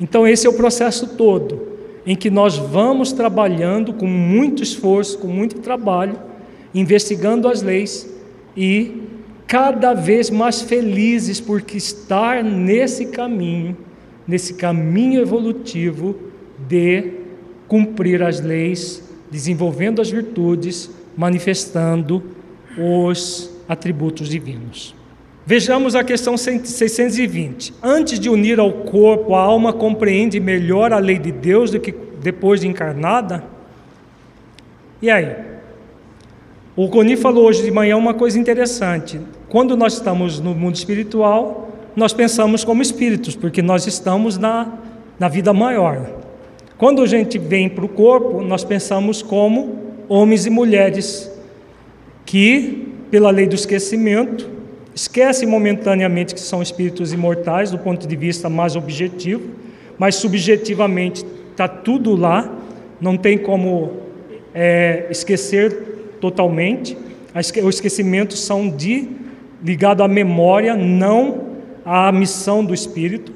A: Então, esse é o processo todo em que nós vamos trabalhando com muito esforço, com muito trabalho, investigando as leis e cada vez mais felizes porque estar nesse caminho, nesse caminho evolutivo de cumprir as leis, desenvolvendo as virtudes, manifestando os atributos divinos. Vejamos a questão 620. Antes de unir ao corpo, a alma compreende melhor a lei de Deus do que depois de encarnada? E aí? O Coni falou hoje de manhã uma coisa interessante. Quando nós estamos no mundo espiritual, nós pensamos como espíritos, porque nós estamos na, na vida maior. Quando a gente vem para o corpo, nós pensamos como homens e mulheres que, pela lei do esquecimento, esquecem momentaneamente que são espíritos imortais do ponto de vista mais objetivo, mas subjetivamente está tudo lá, não tem como é, esquecer totalmente. O esquecimento são de ligado à memória, não à missão do espírito.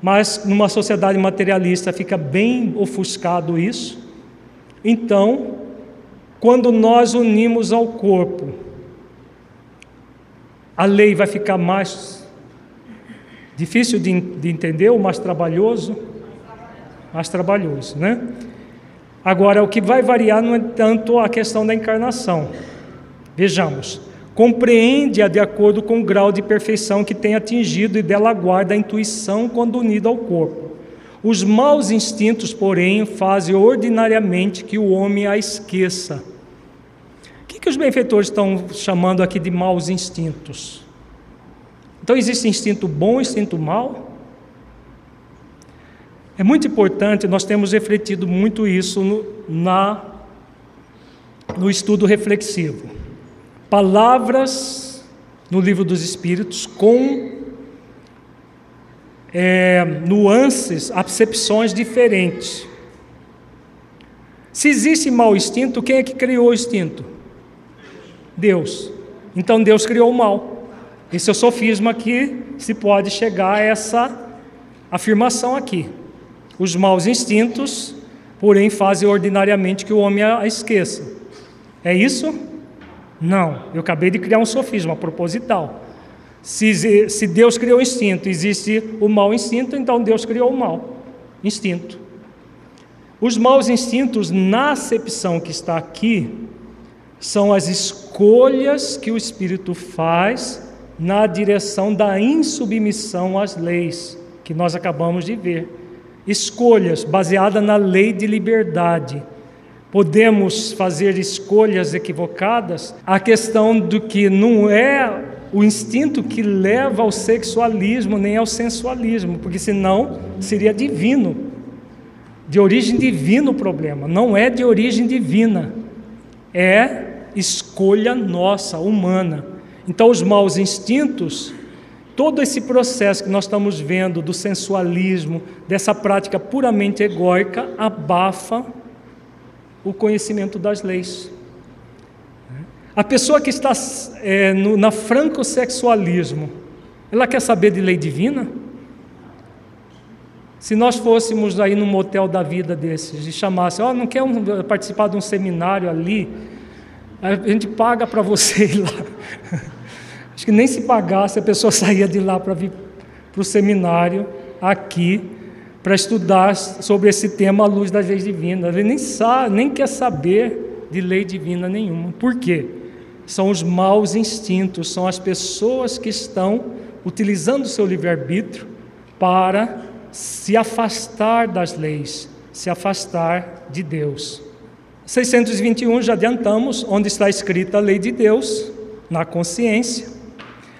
A: Mas numa sociedade materialista fica bem ofuscado isso. Então, quando nós unimos ao corpo, a lei vai ficar mais difícil de, de entender ou mais trabalhoso? Mais trabalhoso, né? Agora, o que vai variar não é tanto a questão da encarnação. Vejamos. Compreende-a de acordo com o grau de perfeição que tem atingido e dela guarda a intuição quando unida ao corpo. Os maus instintos, porém, fazem ordinariamente que o homem a esqueça que os benfeitores estão chamando aqui de maus instintos? Então existe instinto bom e instinto mau? É muito importante, nós temos refletido muito isso no, na, no estudo reflexivo. Palavras no livro dos Espíritos com é, nuances, acepções diferentes. Se existe mau instinto, quem é que criou o instinto? Deus. Então Deus criou o mal. Esse é o sofisma que se pode chegar a essa afirmação aqui. Os maus instintos, porém, fazem ordinariamente que o homem a esqueça. É isso? Não. Eu acabei de criar um sofisma proposital. Se, se Deus criou o instinto, existe o mau instinto, então Deus criou o mal instinto. Os maus instintos, na acepção que está aqui, são as escolhas que o Espírito faz na direção da insubmissão às leis que nós acabamos de ver. Escolhas baseadas na lei de liberdade. Podemos fazer escolhas equivocadas? A questão do que não é o instinto que leva ao sexualismo nem ao sensualismo, porque senão seria divino. De origem divina o problema, não é de origem divina. É escolha nossa, humana. Então, os maus instintos, todo esse processo que nós estamos vendo do sensualismo, dessa prática puramente egóica, abafa o conhecimento das leis. A pessoa que está é, no, na franco-sexualismo, ela quer saber de lei divina? Se nós fôssemos aí num motel da vida desses e chamasse, ó, oh, não quer um, participar de um seminário ali? A gente paga para você ir lá. Acho que nem se pagasse, a pessoa saía de lá para vir para o seminário aqui para estudar sobre esse tema à luz das leis divinas. Ele nem sabe, nem quer saber de lei divina nenhuma. Por quê? São os maus instintos, são as pessoas que estão utilizando o seu livre-arbítrio para se afastar das leis, se afastar de Deus. 621 já adiantamos, onde está escrita a lei de Deus, na consciência.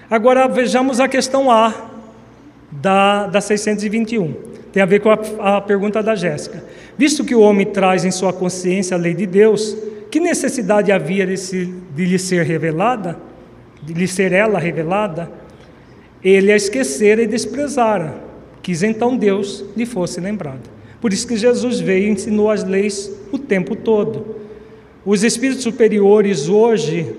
A: Agora vejamos a questão A da, da 621. Tem a ver com a, a pergunta da Jéssica. Visto que o homem traz em sua consciência a lei de Deus, que necessidade havia de, se, de lhe ser revelada, de lhe ser ela revelada? Ele a esquecera e desprezara. Quis então Deus lhe fosse lembrado. Por isso que Jesus veio e ensinou as leis o tempo todo. Os espíritos superiores hoje,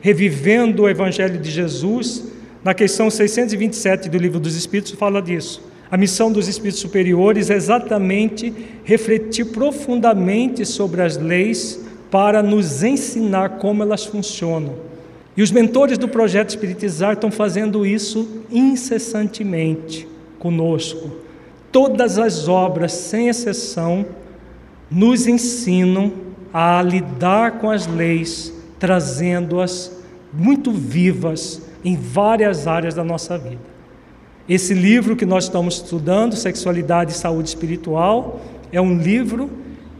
A: revivendo o Evangelho de Jesus, na questão 627 do Livro dos Espíritos, fala disso. A missão dos espíritos superiores é exatamente refletir profundamente sobre as leis para nos ensinar como elas funcionam. E os mentores do projeto Espiritizar estão fazendo isso incessantemente conosco. Todas as obras, sem exceção, nos ensinam a lidar com as leis, trazendo-as muito vivas em várias áreas da nossa vida. Esse livro que nós estamos estudando, Sexualidade e Saúde Espiritual, é um livro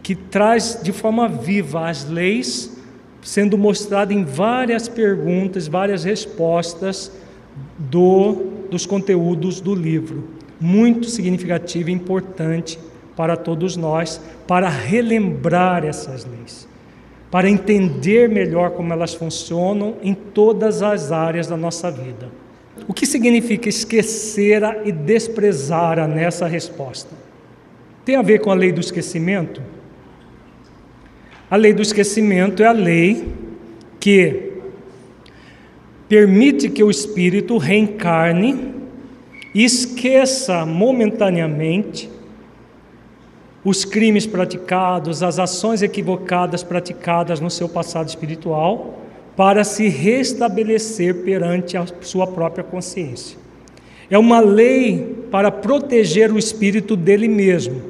A: que traz de forma viva as leis, sendo mostrado em várias perguntas, várias respostas do, dos conteúdos do livro. Muito significativo e importante para todos nós, para relembrar essas leis, para entender melhor como elas funcionam em todas as áreas da nossa vida. O que significa esquecer e desprezar nessa resposta? Tem a ver com a lei do esquecimento? A lei do esquecimento é a lei que permite que o espírito reencarne esqueça momentaneamente os crimes praticados, as ações equivocadas praticadas no seu passado espiritual, para se restabelecer perante a sua própria consciência. É uma lei para proteger o espírito dele mesmo.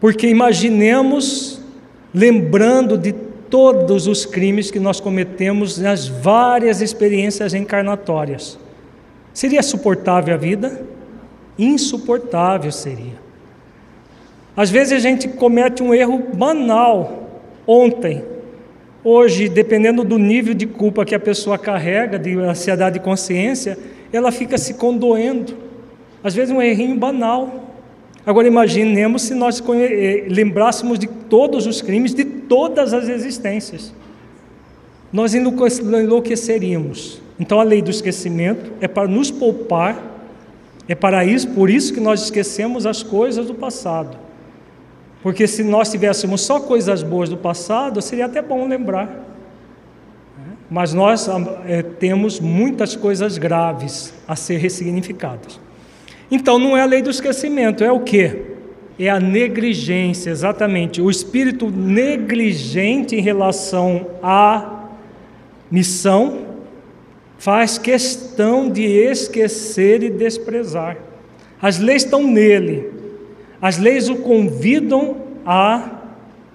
A: Porque imaginemos lembrando de todos os crimes que nós cometemos nas várias experiências encarnatórias. Seria suportável a vida? Insuportável seria. Às vezes a gente comete um erro banal. Ontem, hoje, dependendo do nível de culpa que a pessoa carrega, de ansiedade e consciência, ela fica se condoendo. Às vezes um errinho banal. Agora imaginemos se nós eh, lembrássemos de todos os crimes de todas as existências. Nós enlouqueceríamos. Então a lei do esquecimento é para nos poupar, é para isso, por isso que nós esquecemos as coisas do passado. Porque se nós tivéssemos só coisas boas do passado, seria até bom lembrar. Mas nós é, temos muitas coisas graves a ser ressignificadas. Então não é a lei do esquecimento, é o que? É a negligência, exatamente. O espírito negligente em relação à missão faz questão de esquecer e desprezar. As leis estão nele, as leis o convidam a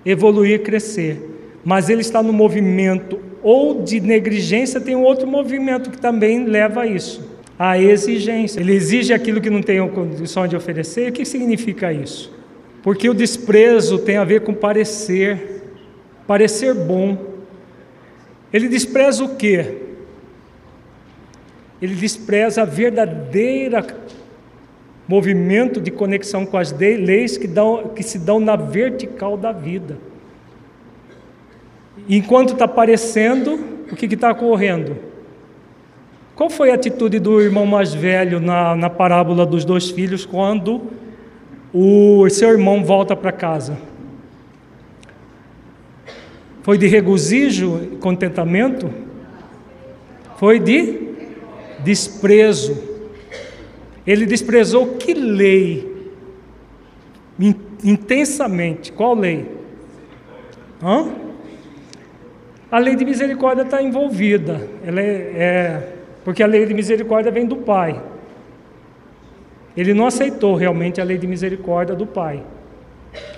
A: evoluir, crescer, mas ele está no movimento ou de negligência, tem um outro movimento que também leva a isso a exigência. Ele exige aquilo que não tem condição de oferecer. O que significa isso? Porque o desprezo tem a ver com parecer, parecer bom. Ele despreza o quê? Ele despreza a verdadeira movimento de conexão com as leis que, dão, que se dão na vertical da vida. Enquanto está aparecendo, o que está ocorrendo? Qual foi a atitude do irmão mais velho na, na parábola dos dois filhos quando o seu irmão volta para casa? Foi de regozijo e contentamento? Foi de desprezo. Ele desprezou que lei? Intensamente. Qual lei? Hã? A lei de misericórdia está envolvida. Ela é, é, porque a lei de misericórdia vem do Pai. Ele não aceitou realmente a lei de misericórdia do Pai.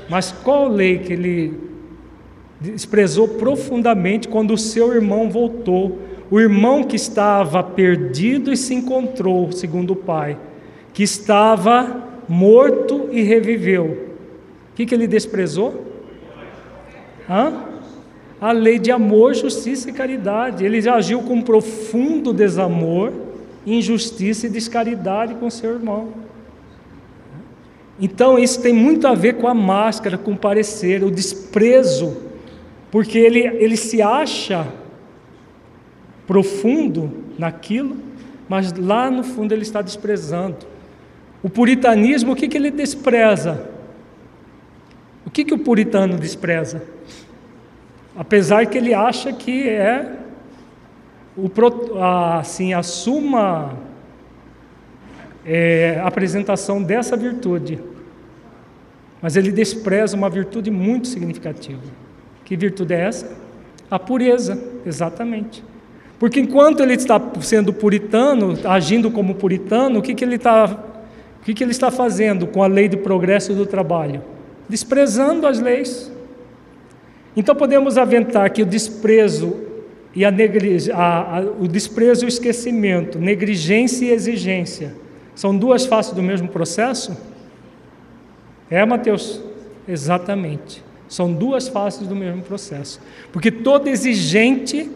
A: Mas qual lei que ele desprezou profundamente quando o seu irmão voltou? O irmão que estava perdido e se encontrou, segundo o Pai, que estava morto e reviveu. O que, que ele desprezou? Hã? A lei de amor, justiça e caridade. Ele agiu com profundo desamor, injustiça e descaridade com seu irmão. Então, isso tem muito a ver com a máscara, com o parecer, o desprezo, porque ele, ele se acha profundo naquilo, mas lá no fundo ele está desprezando. O puritanismo, o que, que ele despreza? O que, que o puritano despreza? Apesar que ele acha que é o, assim, a suma é, apresentação dessa virtude. Mas ele despreza uma virtude muito significativa. Que virtude é essa? A pureza, exatamente. Porque enquanto ele está sendo puritano, agindo como puritano, o que, que, ele, está, o que, que ele está fazendo com a lei de progresso do trabalho? Desprezando as leis. Então podemos aventar que o desprezo e a, a, a, o desprezo e o esquecimento, negligência e exigência, são duas faces do mesmo processo? É, Mateus? Exatamente. São duas faces do mesmo processo. Porque todo exigente,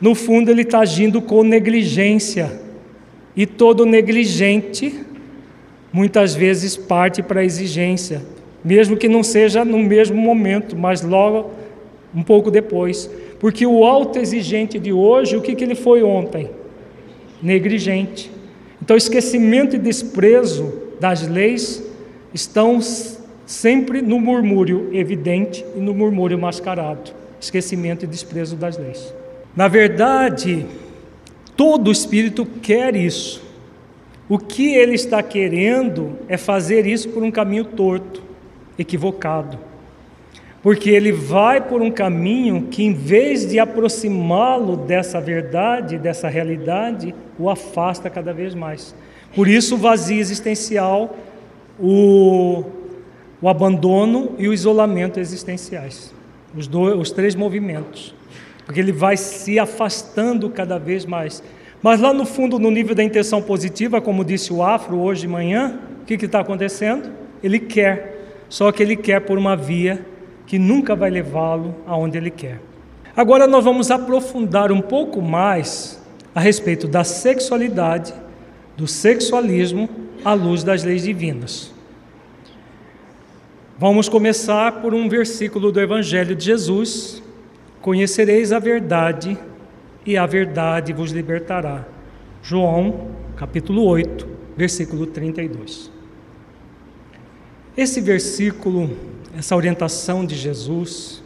A: no fundo, ele está agindo com negligência. E todo negligente, muitas vezes, parte para a exigência. Mesmo que não seja no mesmo momento, mas logo um pouco depois. Porque o alto exigente de hoje, o que, que ele foi ontem? Negligente. Então, esquecimento e desprezo das leis estão sempre no murmúrio evidente e no murmúrio mascarado. Esquecimento e desprezo das leis. Na verdade, todo espírito quer isso. O que ele está querendo é fazer isso por um caminho torto, equivocado porque ele vai por um caminho que, em vez de aproximá-lo dessa verdade, dessa realidade, o afasta cada vez mais. Por isso, o vazio existencial, o, o abandono e o isolamento existenciais os, dois, os três movimentos, porque ele vai se afastando cada vez mais. Mas lá no fundo, no nível da intenção positiva, como disse o Afro hoje de manhã, o que está acontecendo? Ele quer, só que ele quer por uma via que nunca vai levá-lo aonde ele quer. Agora nós vamos aprofundar um pouco mais a respeito da sexualidade, do sexualismo à luz das leis divinas. Vamos começar por um versículo do Evangelho de Jesus: Conhecereis a verdade, e a verdade vos libertará. João, capítulo 8, versículo 32. Esse versículo essa orientação de Jesus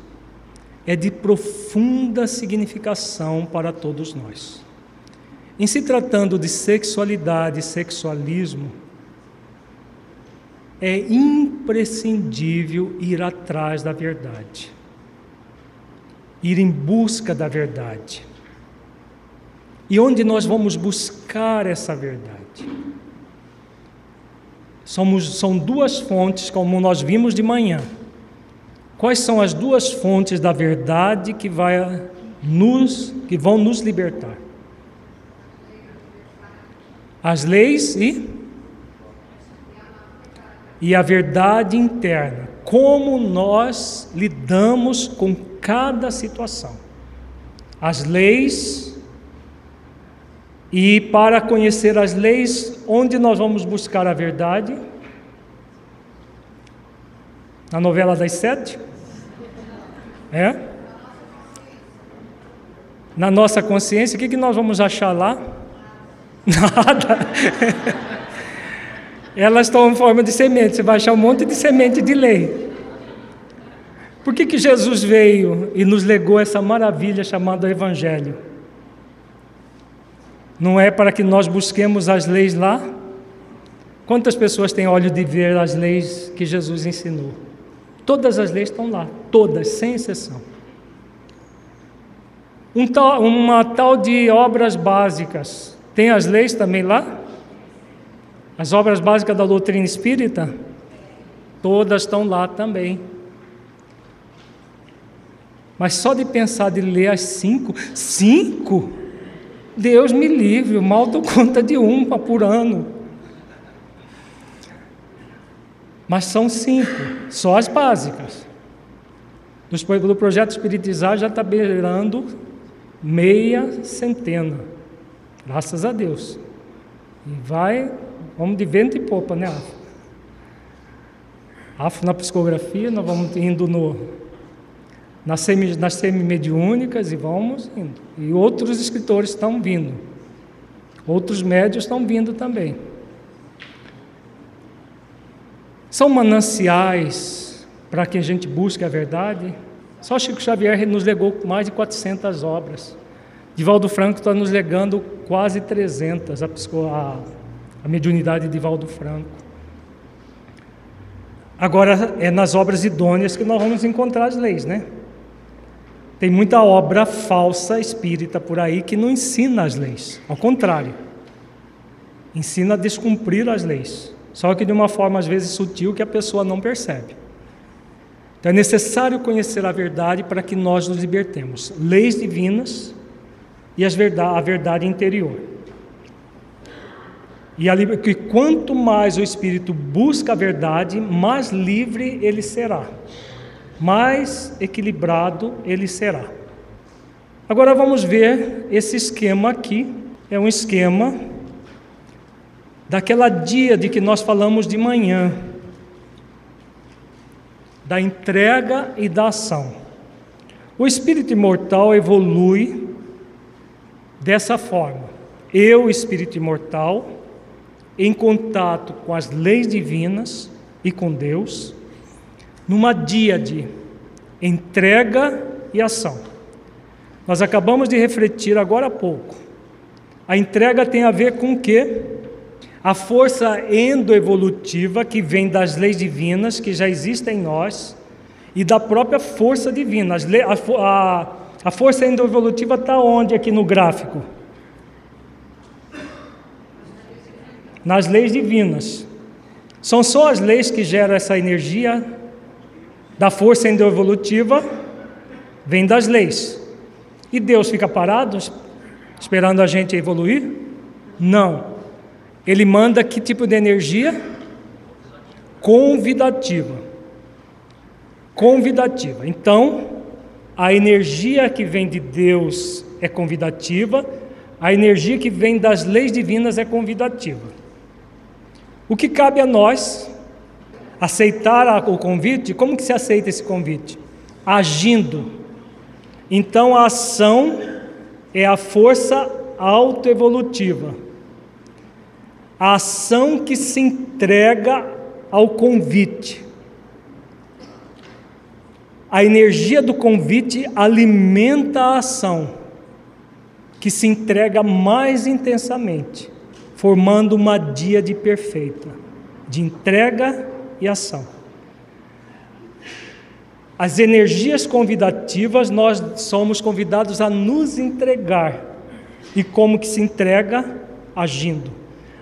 A: é de profunda significação para todos nós. Em se tratando de sexualidade e sexualismo, é imprescindível ir atrás da verdade, ir em busca da verdade. E onde nós vamos buscar essa verdade? Somos, são duas fontes, como nós vimos de manhã. Quais são as duas fontes da verdade que, vai nos, que vão nos libertar? As leis e, e a verdade interna. Como nós lidamos com cada situação. As leis e para conhecer as leis, onde nós vamos buscar a verdade? Na novela das sete? É? Na nossa consciência, o que, que nós vamos achar lá? Nada. Elas estão em forma de semente. Você vai achar um monte de semente de lei. Por que, que Jesus veio e nos legou essa maravilha chamada Evangelho? Não é para que nós busquemos as leis lá? Quantas pessoas têm olho de ver as leis que Jesus ensinou? Todas as leis estão lá, todas, sem exceção. Um tal, uma tal de obras básicas, tem as leis também lá? As obras básicas da doutrina espírita? Todas estão lá também. Mas só de pensar de ler as cinco, cinco? Deus me livre, eu mal dou conta de uma por ano. Mas são cinco, só as básicas. Do projeto Espiritizar já está beirando meia centena. Graças a Deus. E vai, vamos de vento e popa, né, Afo? Afo na psicografia, nós vamos indo no, nas, semi, nas semimediúnicas e vamos indo. E outros escritores estão vindo. Outros médios estão vindo também. São mananciais para que a gente busque a verdade. Só Chico Xavier nos legou mais de 400 obras. Divaldo Franco está nos legando quase 300, a, a, a mediunidade de Divaldo Franco. Agora, é nas obras idôneas que nós vamos encontrar as leis, né? Tem muita obra falsa espírita por aí que não ensina as leis, ao contrário, ensina a descumprir as leis, só que de uma forma às vezes sutil que a pessoa não percebe. Então é necessário conhecer a verdade para que nós nos libertemos. Leis divinas e verdade, a verdade interior. E a, que quanto mais o espírito busca a verdade, mais livre ele será mais equilibrado ele será. Agora vamos ver esse esquema aqui. É um esquema daquela dia de que nós falamos de manhã, da entrega e da ação. O espírito imortal evolui dessa forma. Eu, espírito imortal, em contato com as leis divinas e com Deus, numa díade, entrega e ação. Nós acabamos de refletir agora há pouco. A entrega tem a ver com o quê? A força endoevolutiva que vem das leis divinas que já existem em nós e da própria força divina. A, a, a força endoevolutiva está onde aqui no gráfico? Nas leis divinas. São só as leis que geram essa energia da força endoevolutiva vem das leis. E Deus fica parado esperando a gente evoluir? Não. Ele manda que tipo de energia? Convidativa. Convidativa. Então, a energia que vem de Deus é convidativa, a energia que vem das leis divinas é convidativa. O que cabe a nós aceitar o convite, como que se aceita esse convite? Agindo. Então a ação é a força autoevolutiva. A ação que se entrega ao convite. A energia do convite alimenta a ação, que se entrega mais intensamente, formando uma dia de perfeita, de entrega e ação. As energias convidativas, nós somos convidados a nos entregar. E como que se entrega? Agindo.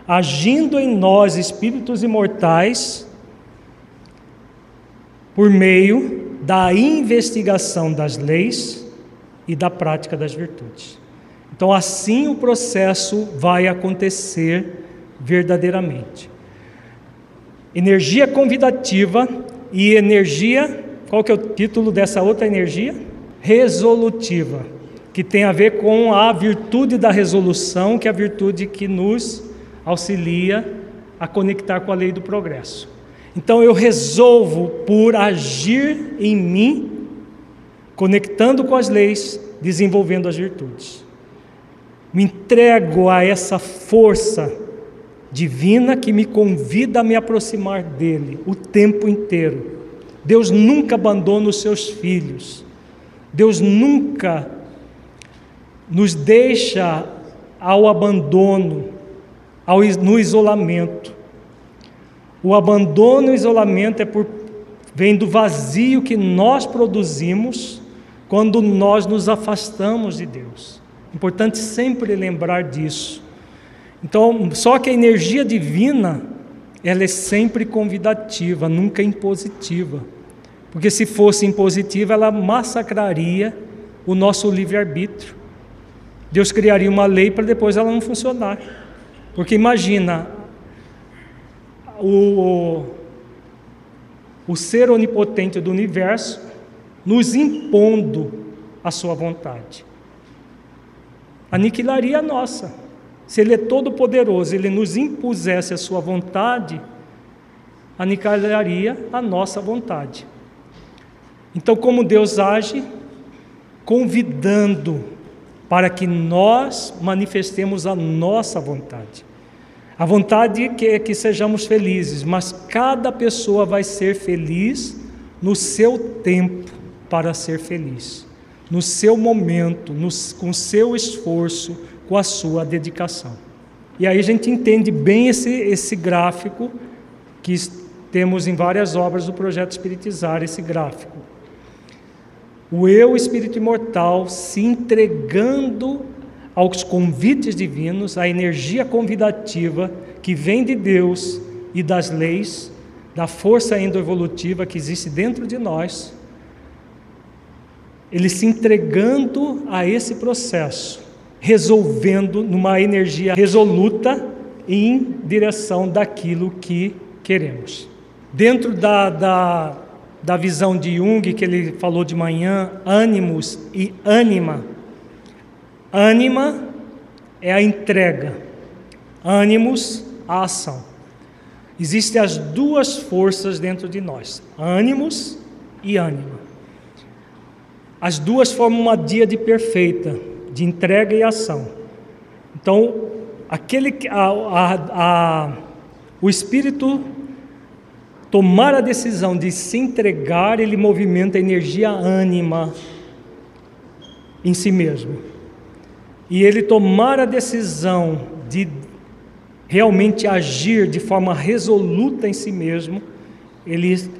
A: Agindo em nós, espíritos imortais, por meio da investigação das leis e da prática das virtudes. Então, assim o processo vai acontecer verdadeiramente energia convidativa e energia, qual que é o título dessa outra energia? Resolutiva, que tem a ver com a virtude da resolução, que é a virtude que nos auxilia a conectar com a lei do progresso. Então eu resolvo por agir em mim, conectando com as leis, desenvolvendo as virtudes. Me entrego a essa força divina que me convida a me aproximar dele o tempo inteiro, Deus nunca abandona os seus filhos. Deus nunca nos deixa ao abandono, ao, no isolamento. O abandono e o isolamento é por, vem do vazio que nós produzimos quando nós nos afastamos de Deus. Importante sempre lembrar disso. Então, só que a energia divina, ela é sempre convidativa, nunca impositiva. Porque se fosse impositiva, ela massacraria o nosso livre-arbítrio. Deus criaria uma lei para depois ela não funcionar. Porque imagina o, o ser onipotente do universo nos impondo a sua vontade. Aniquilaria a nossa. Se Ele é todo poderoso, Ele nos impusesse a sua vontade, aniquilaria a nossa vontade. Então, como Deus age? Convidando para que nós manifestemos a nossa vontade. A vontade é que sejamos felizes, mas cada pessoa vai ser feliz no seu tempo para ser feliz, no seu momento, no, com seu esforço, com a sua dedicação. E aí a gente entende bem esse, esse gráfico que temos em várias obras do projeto Espiritizar, esse gráfico. O eu, espírito imortal, se entregando aos convites divinos, à energia convidativa que vem de Deus e das leis, da força endoevolutiva que existe dentro de nós, ele se entregando a esse processo, resolvendo numa energia resoluta em direção daquilo que queremos. Dentro da, da, da visão de Jung, que ele falou de manhã, ânimos e ânima. Ânima é a entrega, ânimos, a ação. Existem as duas forças dentro de nós, ânimos e ânima. As duas formam uma díade perfeita de entrega e ação. Então, aquele a, a, a, o espírito tomar a decisão de se entregar, ele movimenta a energia ânima em si mesmo. E ele tomar a decisão de realmente agir de forma resoluta em si mesmo, ele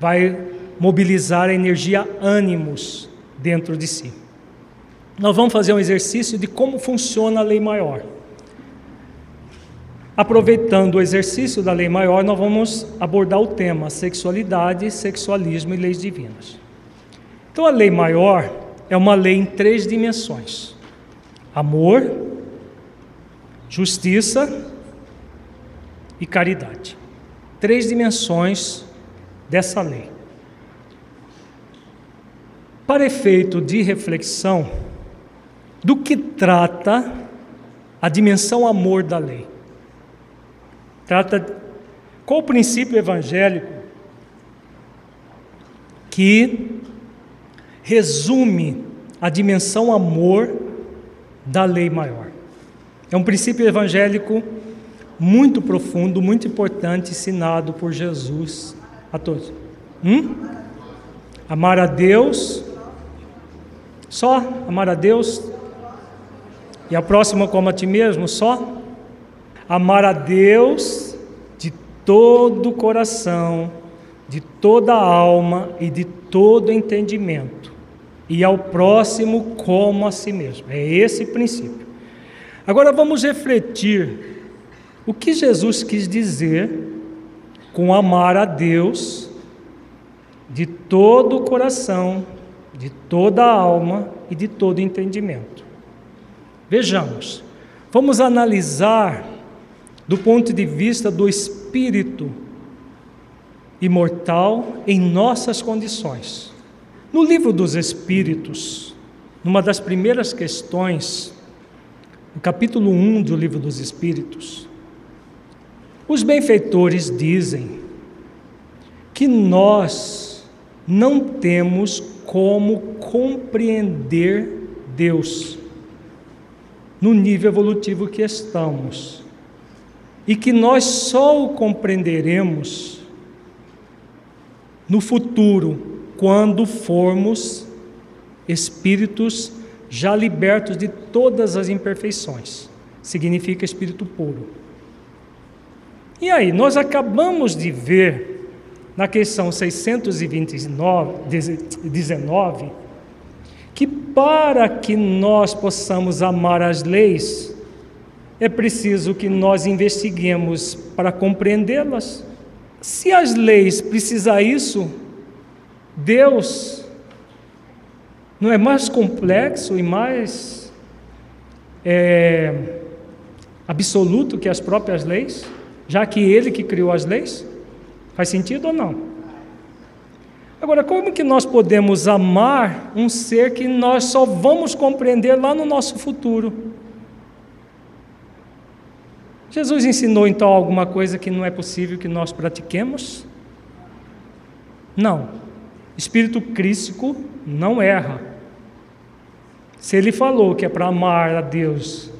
A: vai mobilizar a energia ânimos dentro de si. Nós vamos fazer um exercício de como funciona a lei maior. Aproveitando o exercício da lei maior, nós vamos abordar o tema sexualidade, sexualismo e leis divinas. Então, a lei maior é uma lei em três dimensões: amor, justiça e caridade. Três dimensões dessa lei. Para efeito de reflexão, do que trata a dimensão amor da lei? Trata qual o princípio evangélico que resume a dimensão amor da lei maior. É um princípio evangélico muito profundo, muito importante, ensinado por Jesus a todos. Hum? Amar a Deus só amar a Deus e a próxima como a ti mesmo, só amar a Deus de todo o coração, de toda a alma e de todo entendimento, e ao próximo como a si mesmo. É esse princípio. Agora vamos refletir o que Jesus quis dizer com amar a Deus de todo o coração, de toda a alma e de todo entendimento. Vejamos, vamos analisar do ponto de vista do espírito imortal em nossas condições. No livro dos Espíritos, numa das primeiras questões, no capítulo 1 do livro dos Espíritos, os benfeitores dizem que nós não temos como compreender Deus no nível evolutivo que estamos. E que nós só o compreenderemos no futuro, quando formos espíritos já libertos de todas as imperfeições. Significa espírito puro. E aí, nós acabamos de ver na questão 629, que para que nós possamos amar as leis, é preciso que nós investiguemos para compreendê-las. Se as leis precisar isso, Deus não é mais complexo e mais é, absoluto que as próprias leis, já que Ele que criou as leis? Faz sentido ou não? Agora, como que nós podemos amar um ser que nós só vamos compreender lá no nosso futuro? Jesus ensinou então alguma coisa que não é possível que nós pratiquemos? Não. Espírito crístico não erra. Se ele falou que é para amar a Deus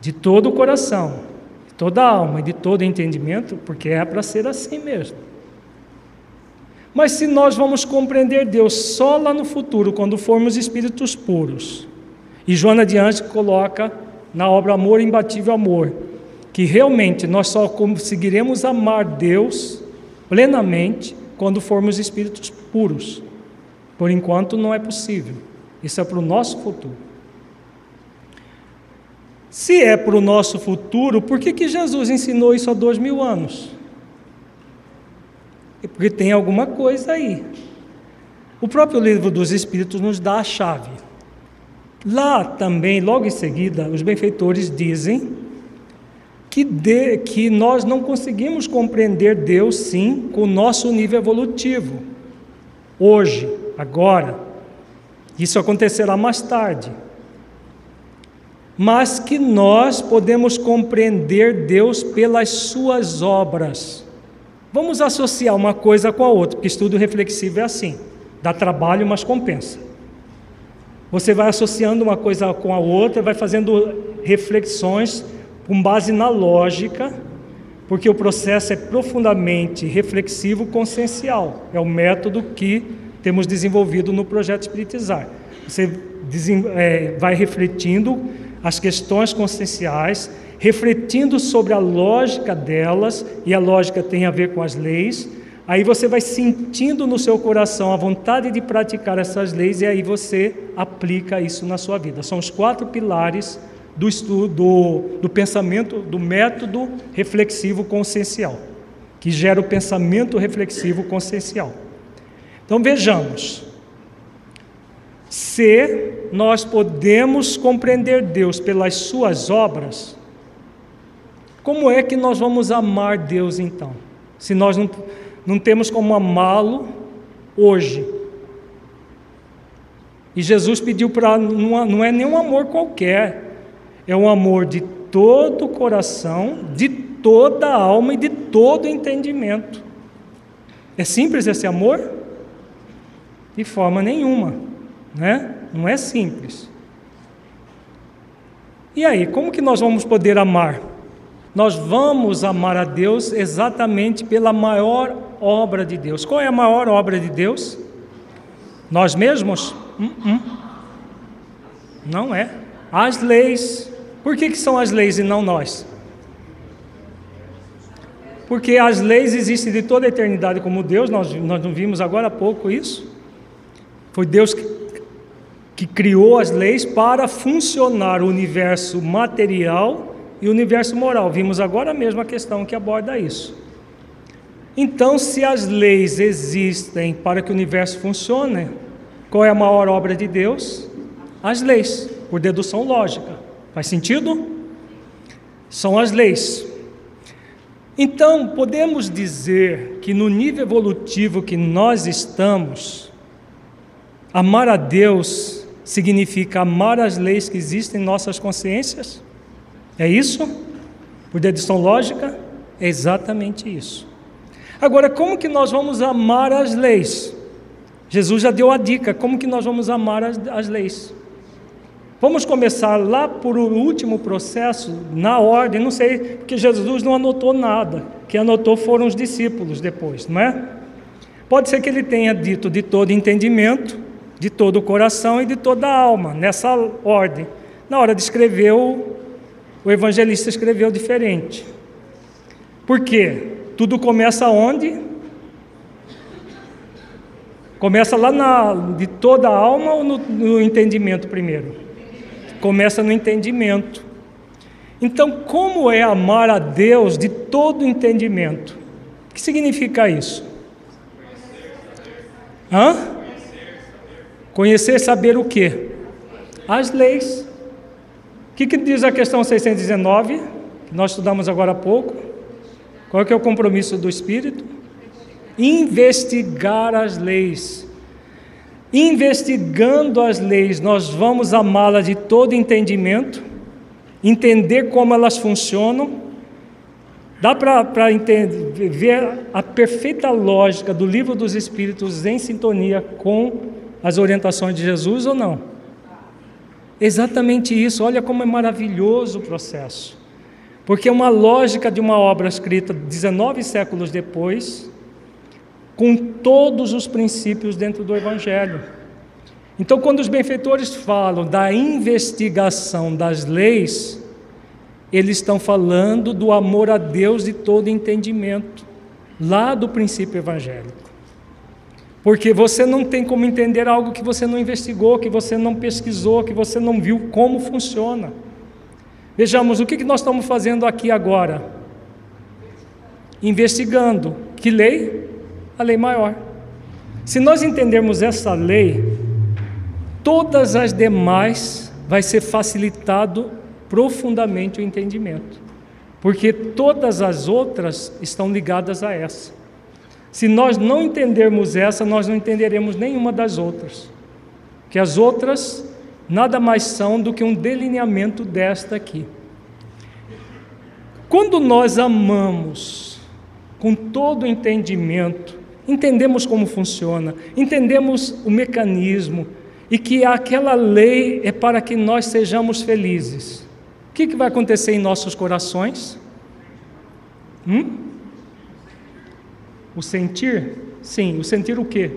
A: de todo o coração, de toda a alma e de todo entendimento, porque é para ser assim mesmo. Mas se nós vamos compreender Deus só lá no futuro, quando formos espíritos puros, e Joana de Anjos coloca na obra Amor Imbatível Amor, que realmente nós só conseguiremos amar Deus plenamente quando formos espíritos puros. Por enquanto não é possível. Isso é para o nosso futuro. Se é para o nosso futuro, por que, que Jesus ensinou isso há dois mil anos? É porque tem alguma coisa aí. O próprio livro dos Espíritos nos dá a chave. Lá também, logo em seguida, os benfeitores dizem que, de, que nós não conseguimos compreender Deus, sim, com o nosso nível evolutivo. Hoje, agora. Isso acontecerá mais tarde. Mas que nós podemos compreender Deus pelas suas obras. Vamos associar uma coisa com a outra, porque estudo reflexivo é assim: dá trabalho, mas compensa. Você vai associando uma coisa com a outra, vai fazendo reflexões com base na lógica, porque o processo é profundamente reflexivo consciencial. É o método que temos desenvolvido no projeto Espiritizar. Você é, vai refletindo as questões conscienciais, refletindo sobre a lógica delas, e a lógica tem a ver com as leis, Aí você vai sentindo no seu coração a vontade de praticar essas leis e aí você aplica isso na sua vida. São os quatro pilares do estudo do, do pensamento, do método reflexivo consciencial, que gera o pensamento reflexivo consciencial. Então vejamos. Se nós podemos compreender Deus pelas suas obras, como é que nós vamos amar Deus então? Se nós não não temos como amá-lo hoje. E Jesus pediu para. Não é nenhum amor qualquer, é um amor de todo o coração, de toda a alma e de todo o entendimento. É simples esse amor? De forma nenhuma, né? Não é simples. E aí, como que nós vamos poder amar? Nós vamos amar a Deus exatamente pela maior obra de Deus. Qual é a maior obra de Deus? Nós mesmos? Uh -uh. Não é. As leis. Por que, que são as leis e não nós? Porque as leis existem de toda a eternidade como Deus, nós, nós não vimos agora há pouco isso. Foi Deus que, que criou as leis para funcionar o universo material e o universo moral. Vimos agora mesmo a questão que aborda isso. Então, se as leis existem para que o universo funcione, qual é a maior obra de Deus? As leis, por dedução lógica. Faz sentido? São as leis. Então, podemos dizer que no nível evolutivo que nós estamos, amar a Deus significa amar as leis que existem em nossas consciências? É isso? Por dedução lógica? É exatamente isso. Agora, como que nós vamos amar as leis? Jesus já deu a dica, como que nós vamos amar as, as leis? Vamos começar lá por o último processo, na ordem, não sei, porque Jesus não anotou nada, quem anotou foram os discípulos depois, não é? Pode ser que ele tenha dito de todo entendimento, de todo o coração e de toda a alma, nessa ordem. Na hora de escrever, o, o evangelista escreveu diferente. Por quê? Tudo começa onde? Começa lá na, de toda a alma ou no, no entendimento primeiro? Começa no entendimento. Então, como é amar a Deus de todo entendimento? O que significa isso? Hã? Conhecer, saber o quê? As leis. O que, que diz a questão 619, que nós estudamos agora há pouco? Qual é, que é o compromisso do Espírito? Investigar as leis. Investigando as leis, nós vamos amá-la de todo entendimento, entender como elas funcionam. Dá para ver a perfeita lógica do livro dos Espíritos em sintonia com as orientações de Jesus ou não? Exatamente isso, olha como é maravilhoso o processo. Porque é uma lógica de uma obra escrita 19 séculos depois, com todos os princípios dentro do Evangelho. Então, quando os benfeitores falam da investigação das leis, eles estão falando do amor a Deus de todo entendimento, lá do princípio evangélico. Porque você não tem como entender algo que você não investigou, que você não pesquisou, que você não viu como funciona. Vejamos o que nós estamos fazendo aqui agora. Investigando. Que lei? A lei maior. Se nós entendermos essa lei, todas as demais vai ser facilitado profundamente o entendimento. Porque todas as outras estão ligadas a essa. Se nós não entendermos essa, nós não entenderemos nenhuma das outras. Que as outras nada mais são do que um delineamento desta aqui. Quando nós amamos com todo entendimento, entendemos como funciona, entendemos o mecanismo e que aquela lei é para que nós sejamos felizes. O que, que vai acontecer em nossos corações? Hum? O sentir? Sim, o sentir o quê?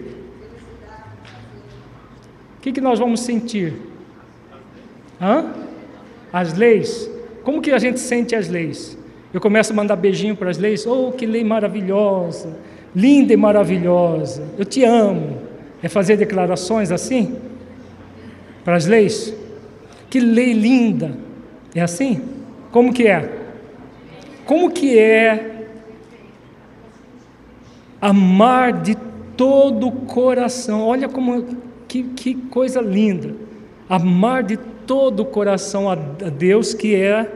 A: O que, que nós vamos sentir? Hã? As leis. Como que a gente sente as leis? Eu começo a mandar beijinho para as leis. Oh, que lei maravilhosa! Linda e maravilhosa! Eu te amo. É fazer declarações assim? Para as leis? Que lei linda! É assim? Como que é? Como que é amar de todo o coração. Olha como que, que coisa linda. Amar de todo o coração a, a Deus, que é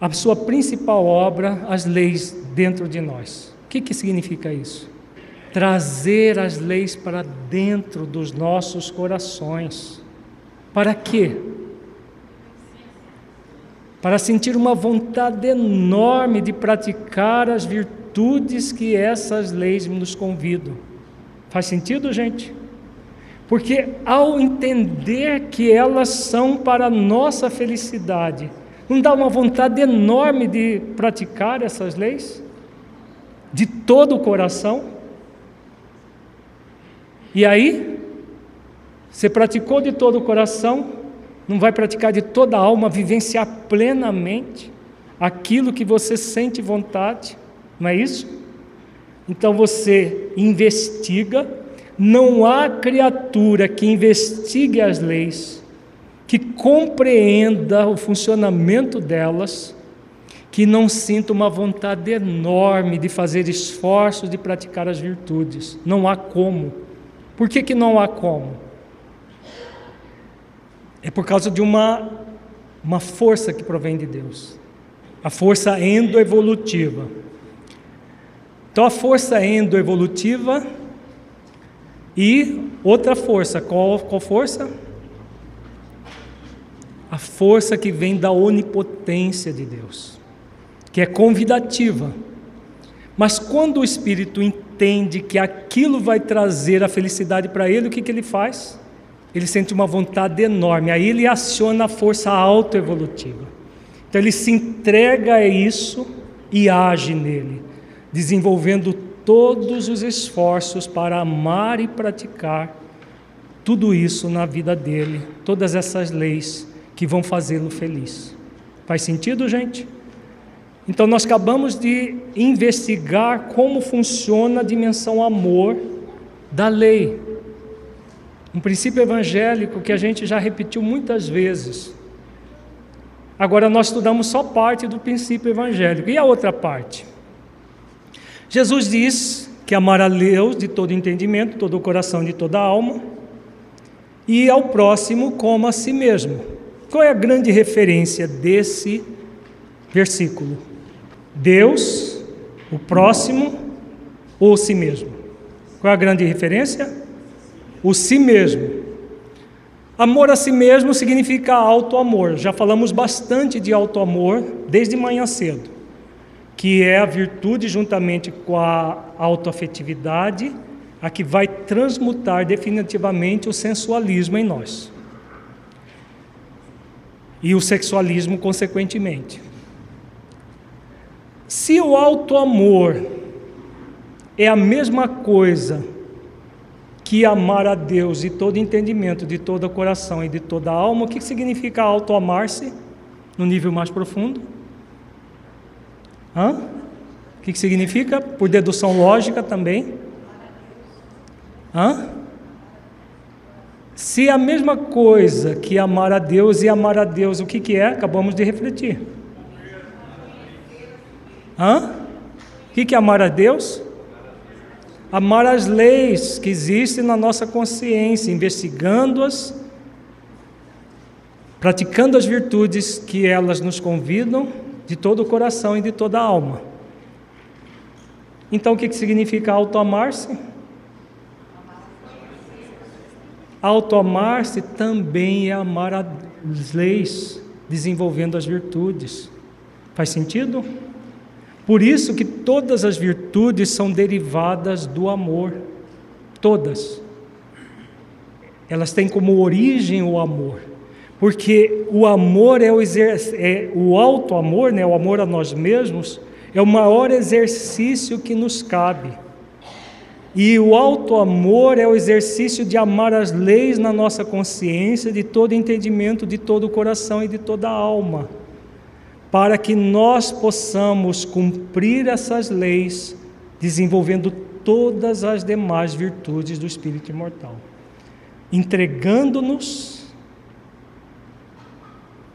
A: a sua principal obra, as leis dentro de nós. O que, que significa isso? Trazer as leis para dentro dos nossos corações. Para quê? Para sentir uma vontade enorme de praticar as virtudes virtudes que essas leis nos convidam. Faz sentido, gente? Porque ao entender que elas são para a nossa felicidade, não dá uma vontade enorme de praticar essas leis? De todo o coração? E aí, você praticou de todo o coração, não vai praticar de toda a alma, vivenciar plenamente aquilo que você sente vontade? Não é isso? Então você investiga, não há criatura que investigue as leis, que compreenda o funcionamento delas, que não sinta uma vontade enorme de fazer esforços de praticar as virtudes. Não há como. Por que, que não há como? É por causa de uma, uma força que provém de Deus a força endoevolutiva. Então a força endoevolutiva e outra força, qual, qual força? A força que vem da onipotência de Deus, que é convidativa. Mas quando o espírito entende que aquilo vai trazer a felicidade para ele, o que, que ele faz? Ele sente uma vontade enorme, aí ele aciona a força autoevolutiva. Então ele se entrega a isso e age nele desenvolvendo todos os esforços para amar e praticar tudo isso na vida dele, todas essas leis que vão fazê-lo feliz. Faz sentido, gente? Então, nós acabamos de investigar como funciona a dimensão amor da lei. Um princípio evangélico que a gente já repetiu muitas vezes. Agora, nós estudamos só parte do princípio evangélico. E a outra parte? Jesus diz que amar a Deus de todo entendimento, todo o coração, de toda a alma, e ao próximo como a si mesmo. Qual é a grande referência desse versículo? Deus, o próximo ou si mesmo? Qual é a grande referência? O si mesmo. Amor a si mesmo significa auto-amor. Já falamos bastante de auto-amor desde manhã cedo, que é a virtude juntamente com a autoafetividade a que vai transmutar definitivamente o sensualismo em nós. E o sexualismo, consequentemente. Se o auto-amor é a mesma coisa que amar a Deus de todo entendimento, de todo coração e de toda alma, o que significa auto-amar-se no nível mais profundo? Hã? O que significa? Por dedução lógica também. Hã? Se a mesma coisa que amar a Deus e amar a Deus, o que, que é? Acabamos de refletir. Hã? O que, que é amar a Deus? Amar as leis que existem na nossa consciência, investigando-as, praticando as virtudes que elas nos convidam de todo o coração e de toda a alma. Então, o que, significa auto-amar-se? Auto-amar-se também é amar as leis, desenvolvendo as virtudes. Faz sentido? Por isso que todas as virtudes são derivadas do amor. Todas. Elas têm como origem o amor. Porque o amor é o, é, o alto amor, né, o amor a nós mesmos, é o maior exercício que nos cabe. E o alto amor é o exercício de amar as leis na nossa consciência, de todo entendimento, de todo o coração e de toda a alma para que nós possamos cumprir essas leis, desenvolvendo todas as demais virtudes do espírito imortal, entregando-nos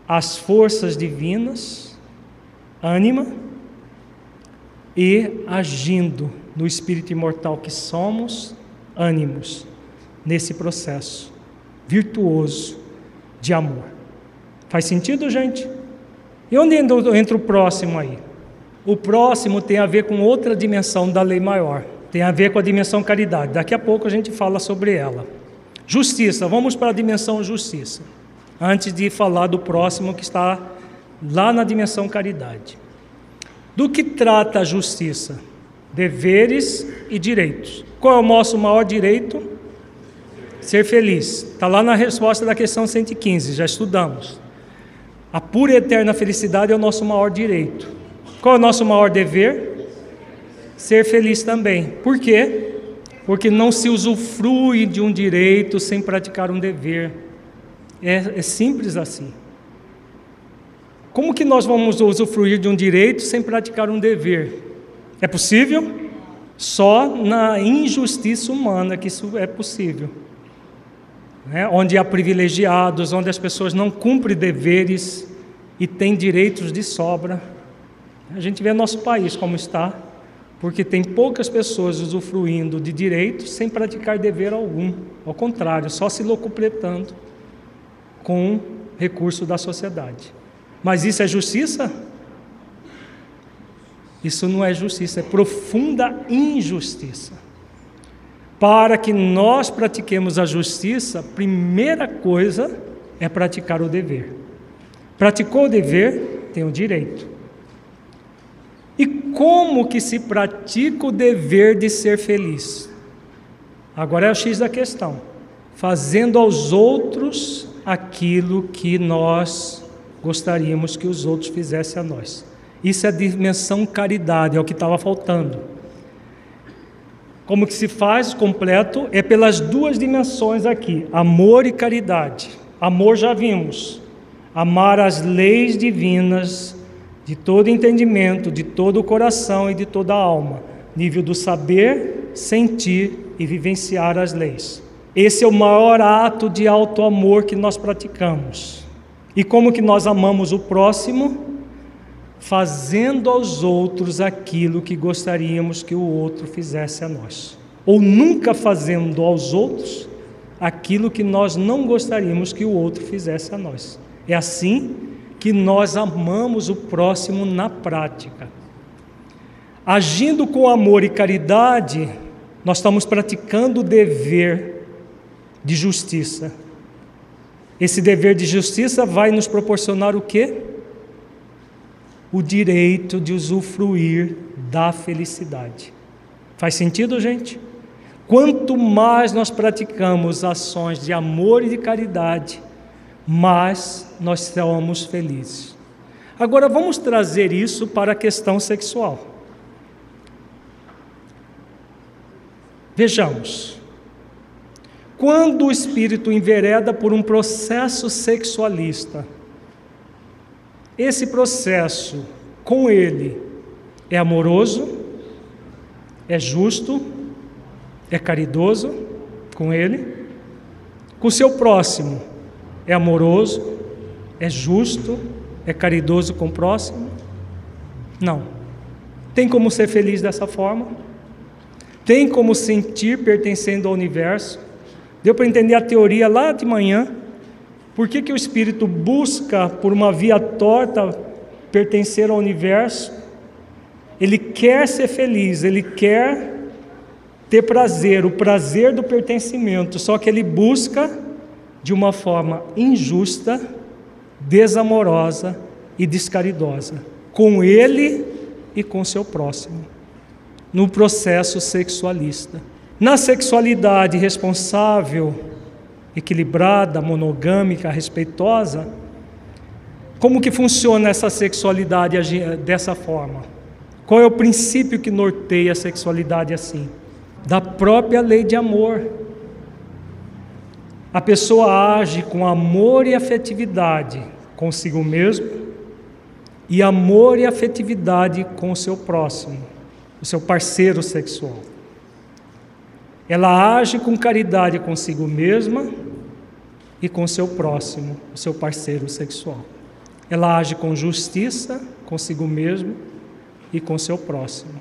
A: às forças divinas, ânima, e agindo no espírito imortal que somos, ânimos, nesse processo virtuoso de amor. Faz sentido, gente? E onde entra o próximo aí? O próximo tem a ver com outra dimensão da lei maior, tem a ver com a dimensão caridade. Daqui a pouco a gente fala sobre ela. Justiça, vamos para a dimensão justiça, antes de falar do próximo que está lá na dimensão caridade. Do que trata a justiça? Deveres e direitos. Qual é o nosso maior direito? Ser feliz. Está lá na resposta da questão 115, já estudamos. A pura e eterna felicidade é o nosso maior direito. Qual é o nosso maior dever? Ser feliz também. Por quê? Porque não se usufrui de um direito sem praticar um dever. É, é simples assim. Como que nós vamos usufruir de um direito sem praticar um dever? É possível? Só na injustiça humana que isso é possível né, onde há privilegiados, onde as pessoas não cumprem deveres e têm direitos de sobra. A gente vê nosso país como está, porque tem poucas pessoas usufruindo de direitos sem praticar dever algum. Ao contrário, só se locupletando com recurso da sociedade. Mas isso é justiça? Isso não é justiça, é profunda injustiça. Para que nós pratiquemos a justiça, primeira coisa é praticar o dever. Praticou o dever, tem o direito. E como que se pratica o dever de ser feliz? Agora é o X da questão. Fazendo aos outros aquilo que nós gostaríamos que os outros fizessem a nós. Isso é dimensão caridade, é o que estava faltando. Como que se faz completo? É pelas duas dimensões aqui, amor e caridade. Amor já vimos. Amar as leis divinas de todo entendimento, de todo o coração e de toda a alma, nível do saber, sentir e vivenciar as leis. Esse é o maior ato de alto amor que nós praticamos. E como que nós amamos o próximo? Fazendo aos outros aquilo que gostaríamos que o outro fizesse a nós. Ou nunca fazendo aos outros aquilo que nós não gostaríamos que o outro fizesse a nós. É assim que nós amamos o próximo na prática. Agindo com amor e caridade, nós estamos praticando o dever de justiça. Esse dever de justiça vai nos proporcionar o quê? O direito de usufruir da felicidade. Faz sentido, gente? Quanto mais nós praticamos ações de amor e de caridade, mas nós somos felizes. Agora vamos trazer isso para a questão sexual. Vejamos. Quando o espírito envereda por um processo sexualista, esse processo com ele é amoroso, é justo, é caridoso com ele, com o seu próximo é amoroso, é justo, é caridoso com o próximo? Não. Tem como ser feliz dessa forma? Tem como sentir pertencendo ao universo? Deu para entender a teoria lá de manhã? Por que, que o espírito busca, por uma via torta, pertencer ao universo? Ele quer ser feliz, ele quer ter prazer, o prazer do pertencimento, só que ele busca de uma forma injusta, desamorosa e descaridosa, com ele e com seu próximo, no processo sexualista. Na sexualidade responsável, equilibrada, monogâmica, respeitosa, como que funciona essa sexualidade dessa forma? Qual é o princípio que norteia a sexualidade assim? Da própria lei de amor a pessoa age com amor e afetividade consigo mesmo e amor e afetividade com o seu próximo, o seu parceiro sexual. Ela age com caridade consigo mesma e com seu próximo, o seu parceiro sexual. Ela age com justiça consigo mesmo e com seu próximo.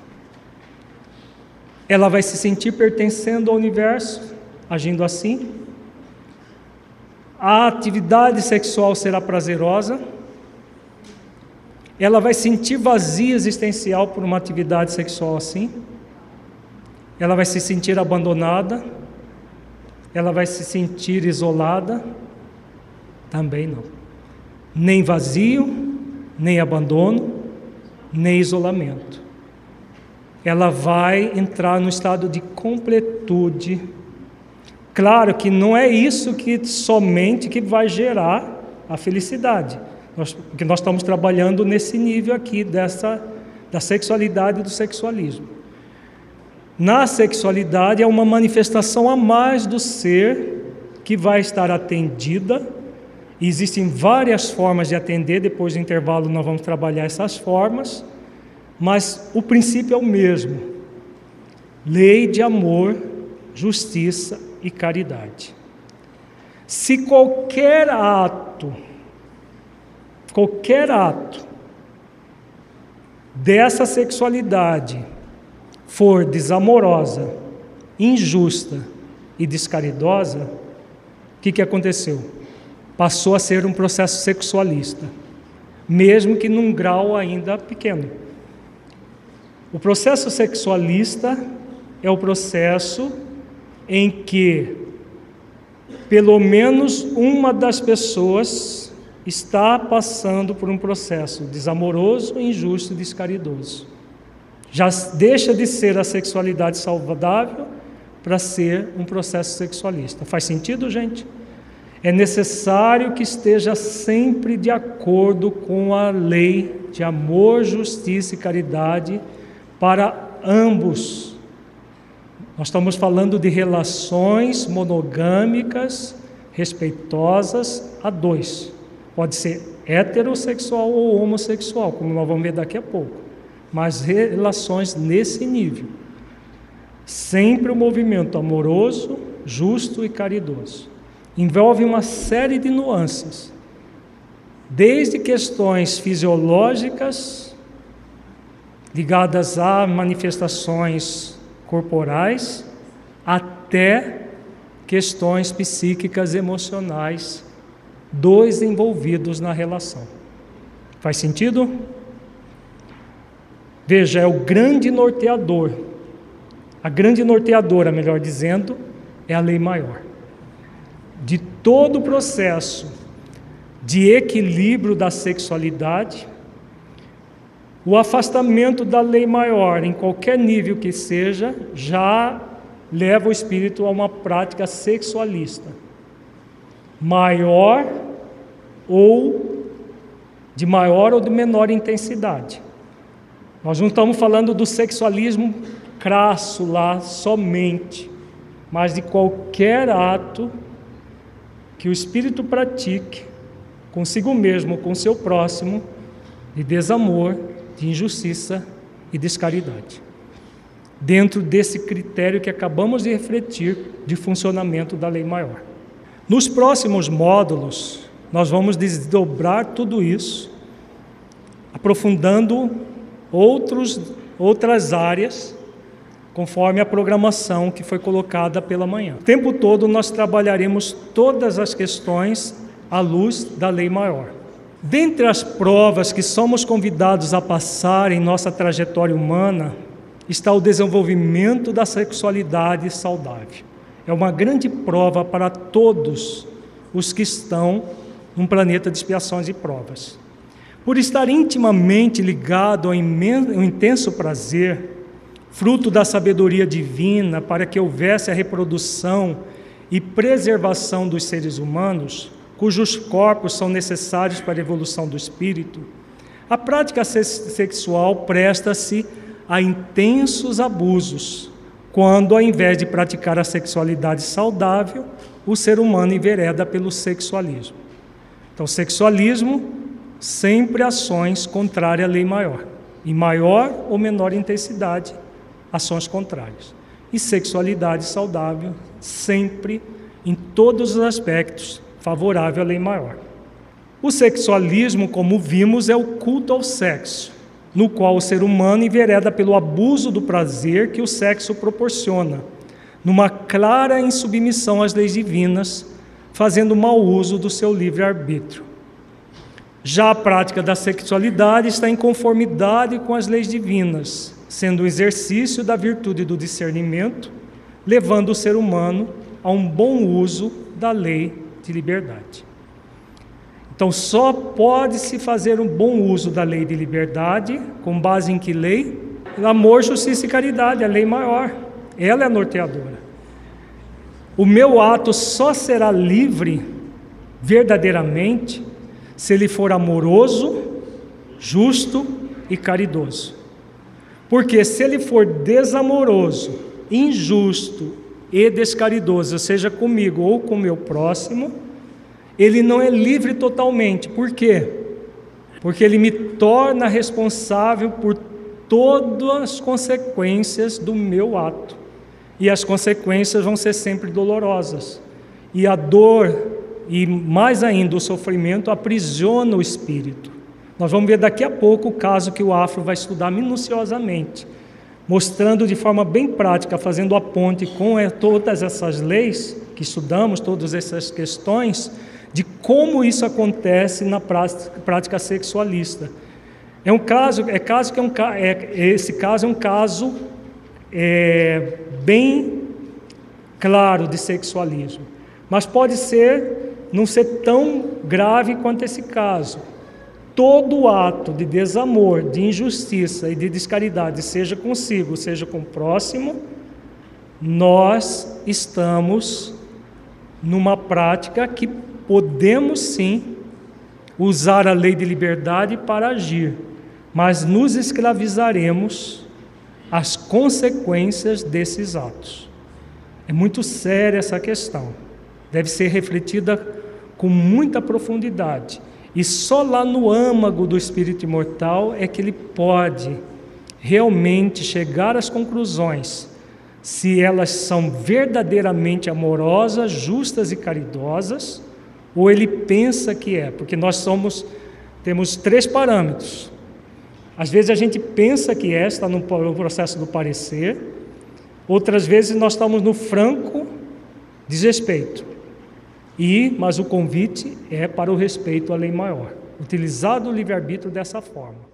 A: Ela vai se sentir pertencendo ao universo, agindo assim, a atividade sexual será prazerosa, ela vai sentir vazio existencial por uma atividade sexual assim, ela vai se sentir abandonada, ela vai se sentir isolada, também não. Nem vazio, nem abandono, nem isolamento. Ela vai entrar no estado de completude Claro que não é isso que somente que vai gerar a felicidade. Nós, porque nós estamos trabalhando nesse nível aqui dessa da sexualidade e do sexualismo. Na sexualidade é uma manifestação a mais do ser que vai estar atendida. Existem várias formas de atender, depois do intervalo nós vamos trabalhar essas formas, mas o princípio é o mesmo. Lei de amor, justiça e caridade. Se qualquer ato, qualquer ato dessa sexualidade for desamorosa, injusta e descaridosa, o que, que aconteceu? Passou a ser um processo sexualista, mesmo que num grau ainda pequeno. O processo sexualista é o processo em que pelo menos uma das pessoas está passando por um processo desamoroso, injusto e descaridoso. Já deixa de ser a sexualidade saudável para ser um processo sexualista. Faz sentido, gente? É necessário que esteja sempre de acordo com a lei de amor, justiça e caridade para ambos Nós estamos falando de relações monogâmicas, respeitosas a dois. Pode ser heterossexual ou homossexual, como nós vamos ver daqui a pouco. Mas relações nesse nível. Sempre o um movimento amoroso, justo e caridoso. Envolve uma série de nuances, desde questões fisiológicas, ligadas a manifestações corporais, até questões psíquicas, emocionais dos envolvidos na relação. Faz sentido? Veja, é o grande norteador. A grande norteadora, melhor dizendo, é a lei maior. De todo o processo de equilíbrio da sexualidade, o afastamento da lei maior, em qualquer nível que seja, já leva o espírito a uma prática sexualista, maior ou de maior ou de menor intensidade. Nós não estamos falando do sexualismo crasso lá somente, mas de qualquer ato que o espírito pratique consigo mesmo, com seu próximo, de desamor, de injustiça e descaridade. Dentro desse critério que acabamos de refletir de funcionamento da lei maior. Nos próximos módulos, nós vamos desdobrar tudo isso, aprofundando outros, outras áreas, conforme a programação que foi colocada pela manhã. O tempo todo nós trabalharemos todas as questões à luz da lei maior. Dentre as provas que somos convidados a passar em nossa trajetória humana, está o desenvolvimento da sexualidade saudável. É uma grande prova para todos os que estão num planeta de expiações e provas. Por estar intimamente ligado ao, ao intenso prazer, fruto da sabedoria divina para que houvesse a reprodução e preservação dos seres humanos, cujos corpos são necessários para a evolução do espírito, a prática sexual presta-se a intensos abusos, quando, ao invés de praticar a sexualidade saudável, o ser humano envereda pelo sexualismo. Então, sexualismo, sempre ações contrárias à lei maior. Em maior ou menor intensidade, ações contrárias. E sexualidade saudável, sempre, em todos os aspectos, favorável à lei maior. O sexualismo, como vimos, é o culto ao sexo, no qual o ser humano envereda pelo abuso do prazer que o sexo proporciona, numa clara insubmissão às leis divinas, fazendo mau uso do seu livre-arbítrio. Já a prática da sexualidade está em conformidade com as leis divinas, sendo o exercício da virtude do discernimento, levando o ser humano a um bom uso da lei de liberdade. Então, só pode-se fazer um bom uso da lei de liberdade, com base em que lei? Amor, justiça e caridade, a lei maior. Ela é a norteadora. O meu ato só será livre, verdadeiramente, se ele for amoroso, justo e caridoso. Porque se ele for desamoroso, injusto e descaridoso, seja comigo ou com meu próximo, ele não é livre totalmente. Por quê? Porque ele me torna responsável por todas as consequências do meu ato. E as consequências vão ser sempre dolorosas. E a dor, e mais ainda o sofrimento, aprisiona o espírito. Nós vamos ver daqui a pouco o caso que o Afro vai estudar minuciosamente mostrando de forma bem prática, fazendo a ponte com todas essas leis que estudamos, todas essas questões, de como isso acontece na prática sexualista. É um caso, é caso que é um é, esse caso é um caso é, bem claro de sexualismo, mas pode ser não ser tão grave quanto esse caso todo ato de desamor, de injustiça e de descaridade, seja consigo, seja com o próximo, nós estamos numa prática que podemos sim usar a lei de liberdade para agir, mas nos escravizaremos as consequências desses atos. É muito séria essa questão. Deve ser refletida com muita profundidade. E só lá no âmago do espírito imortal é que ele pode realmente chegar às conclusões se elas são verdadeiramente amorosas, justas e caridosas, ou ele pensa que é, porque nós somos temos três parâmetros. Às vezes a gente pensa que é, está no processo do parecer, outras vezes nós estamos no franco desrespeito. E, mas o convite é para o respeito à lei maior, utilizado o livre-arbítrio dessa forma.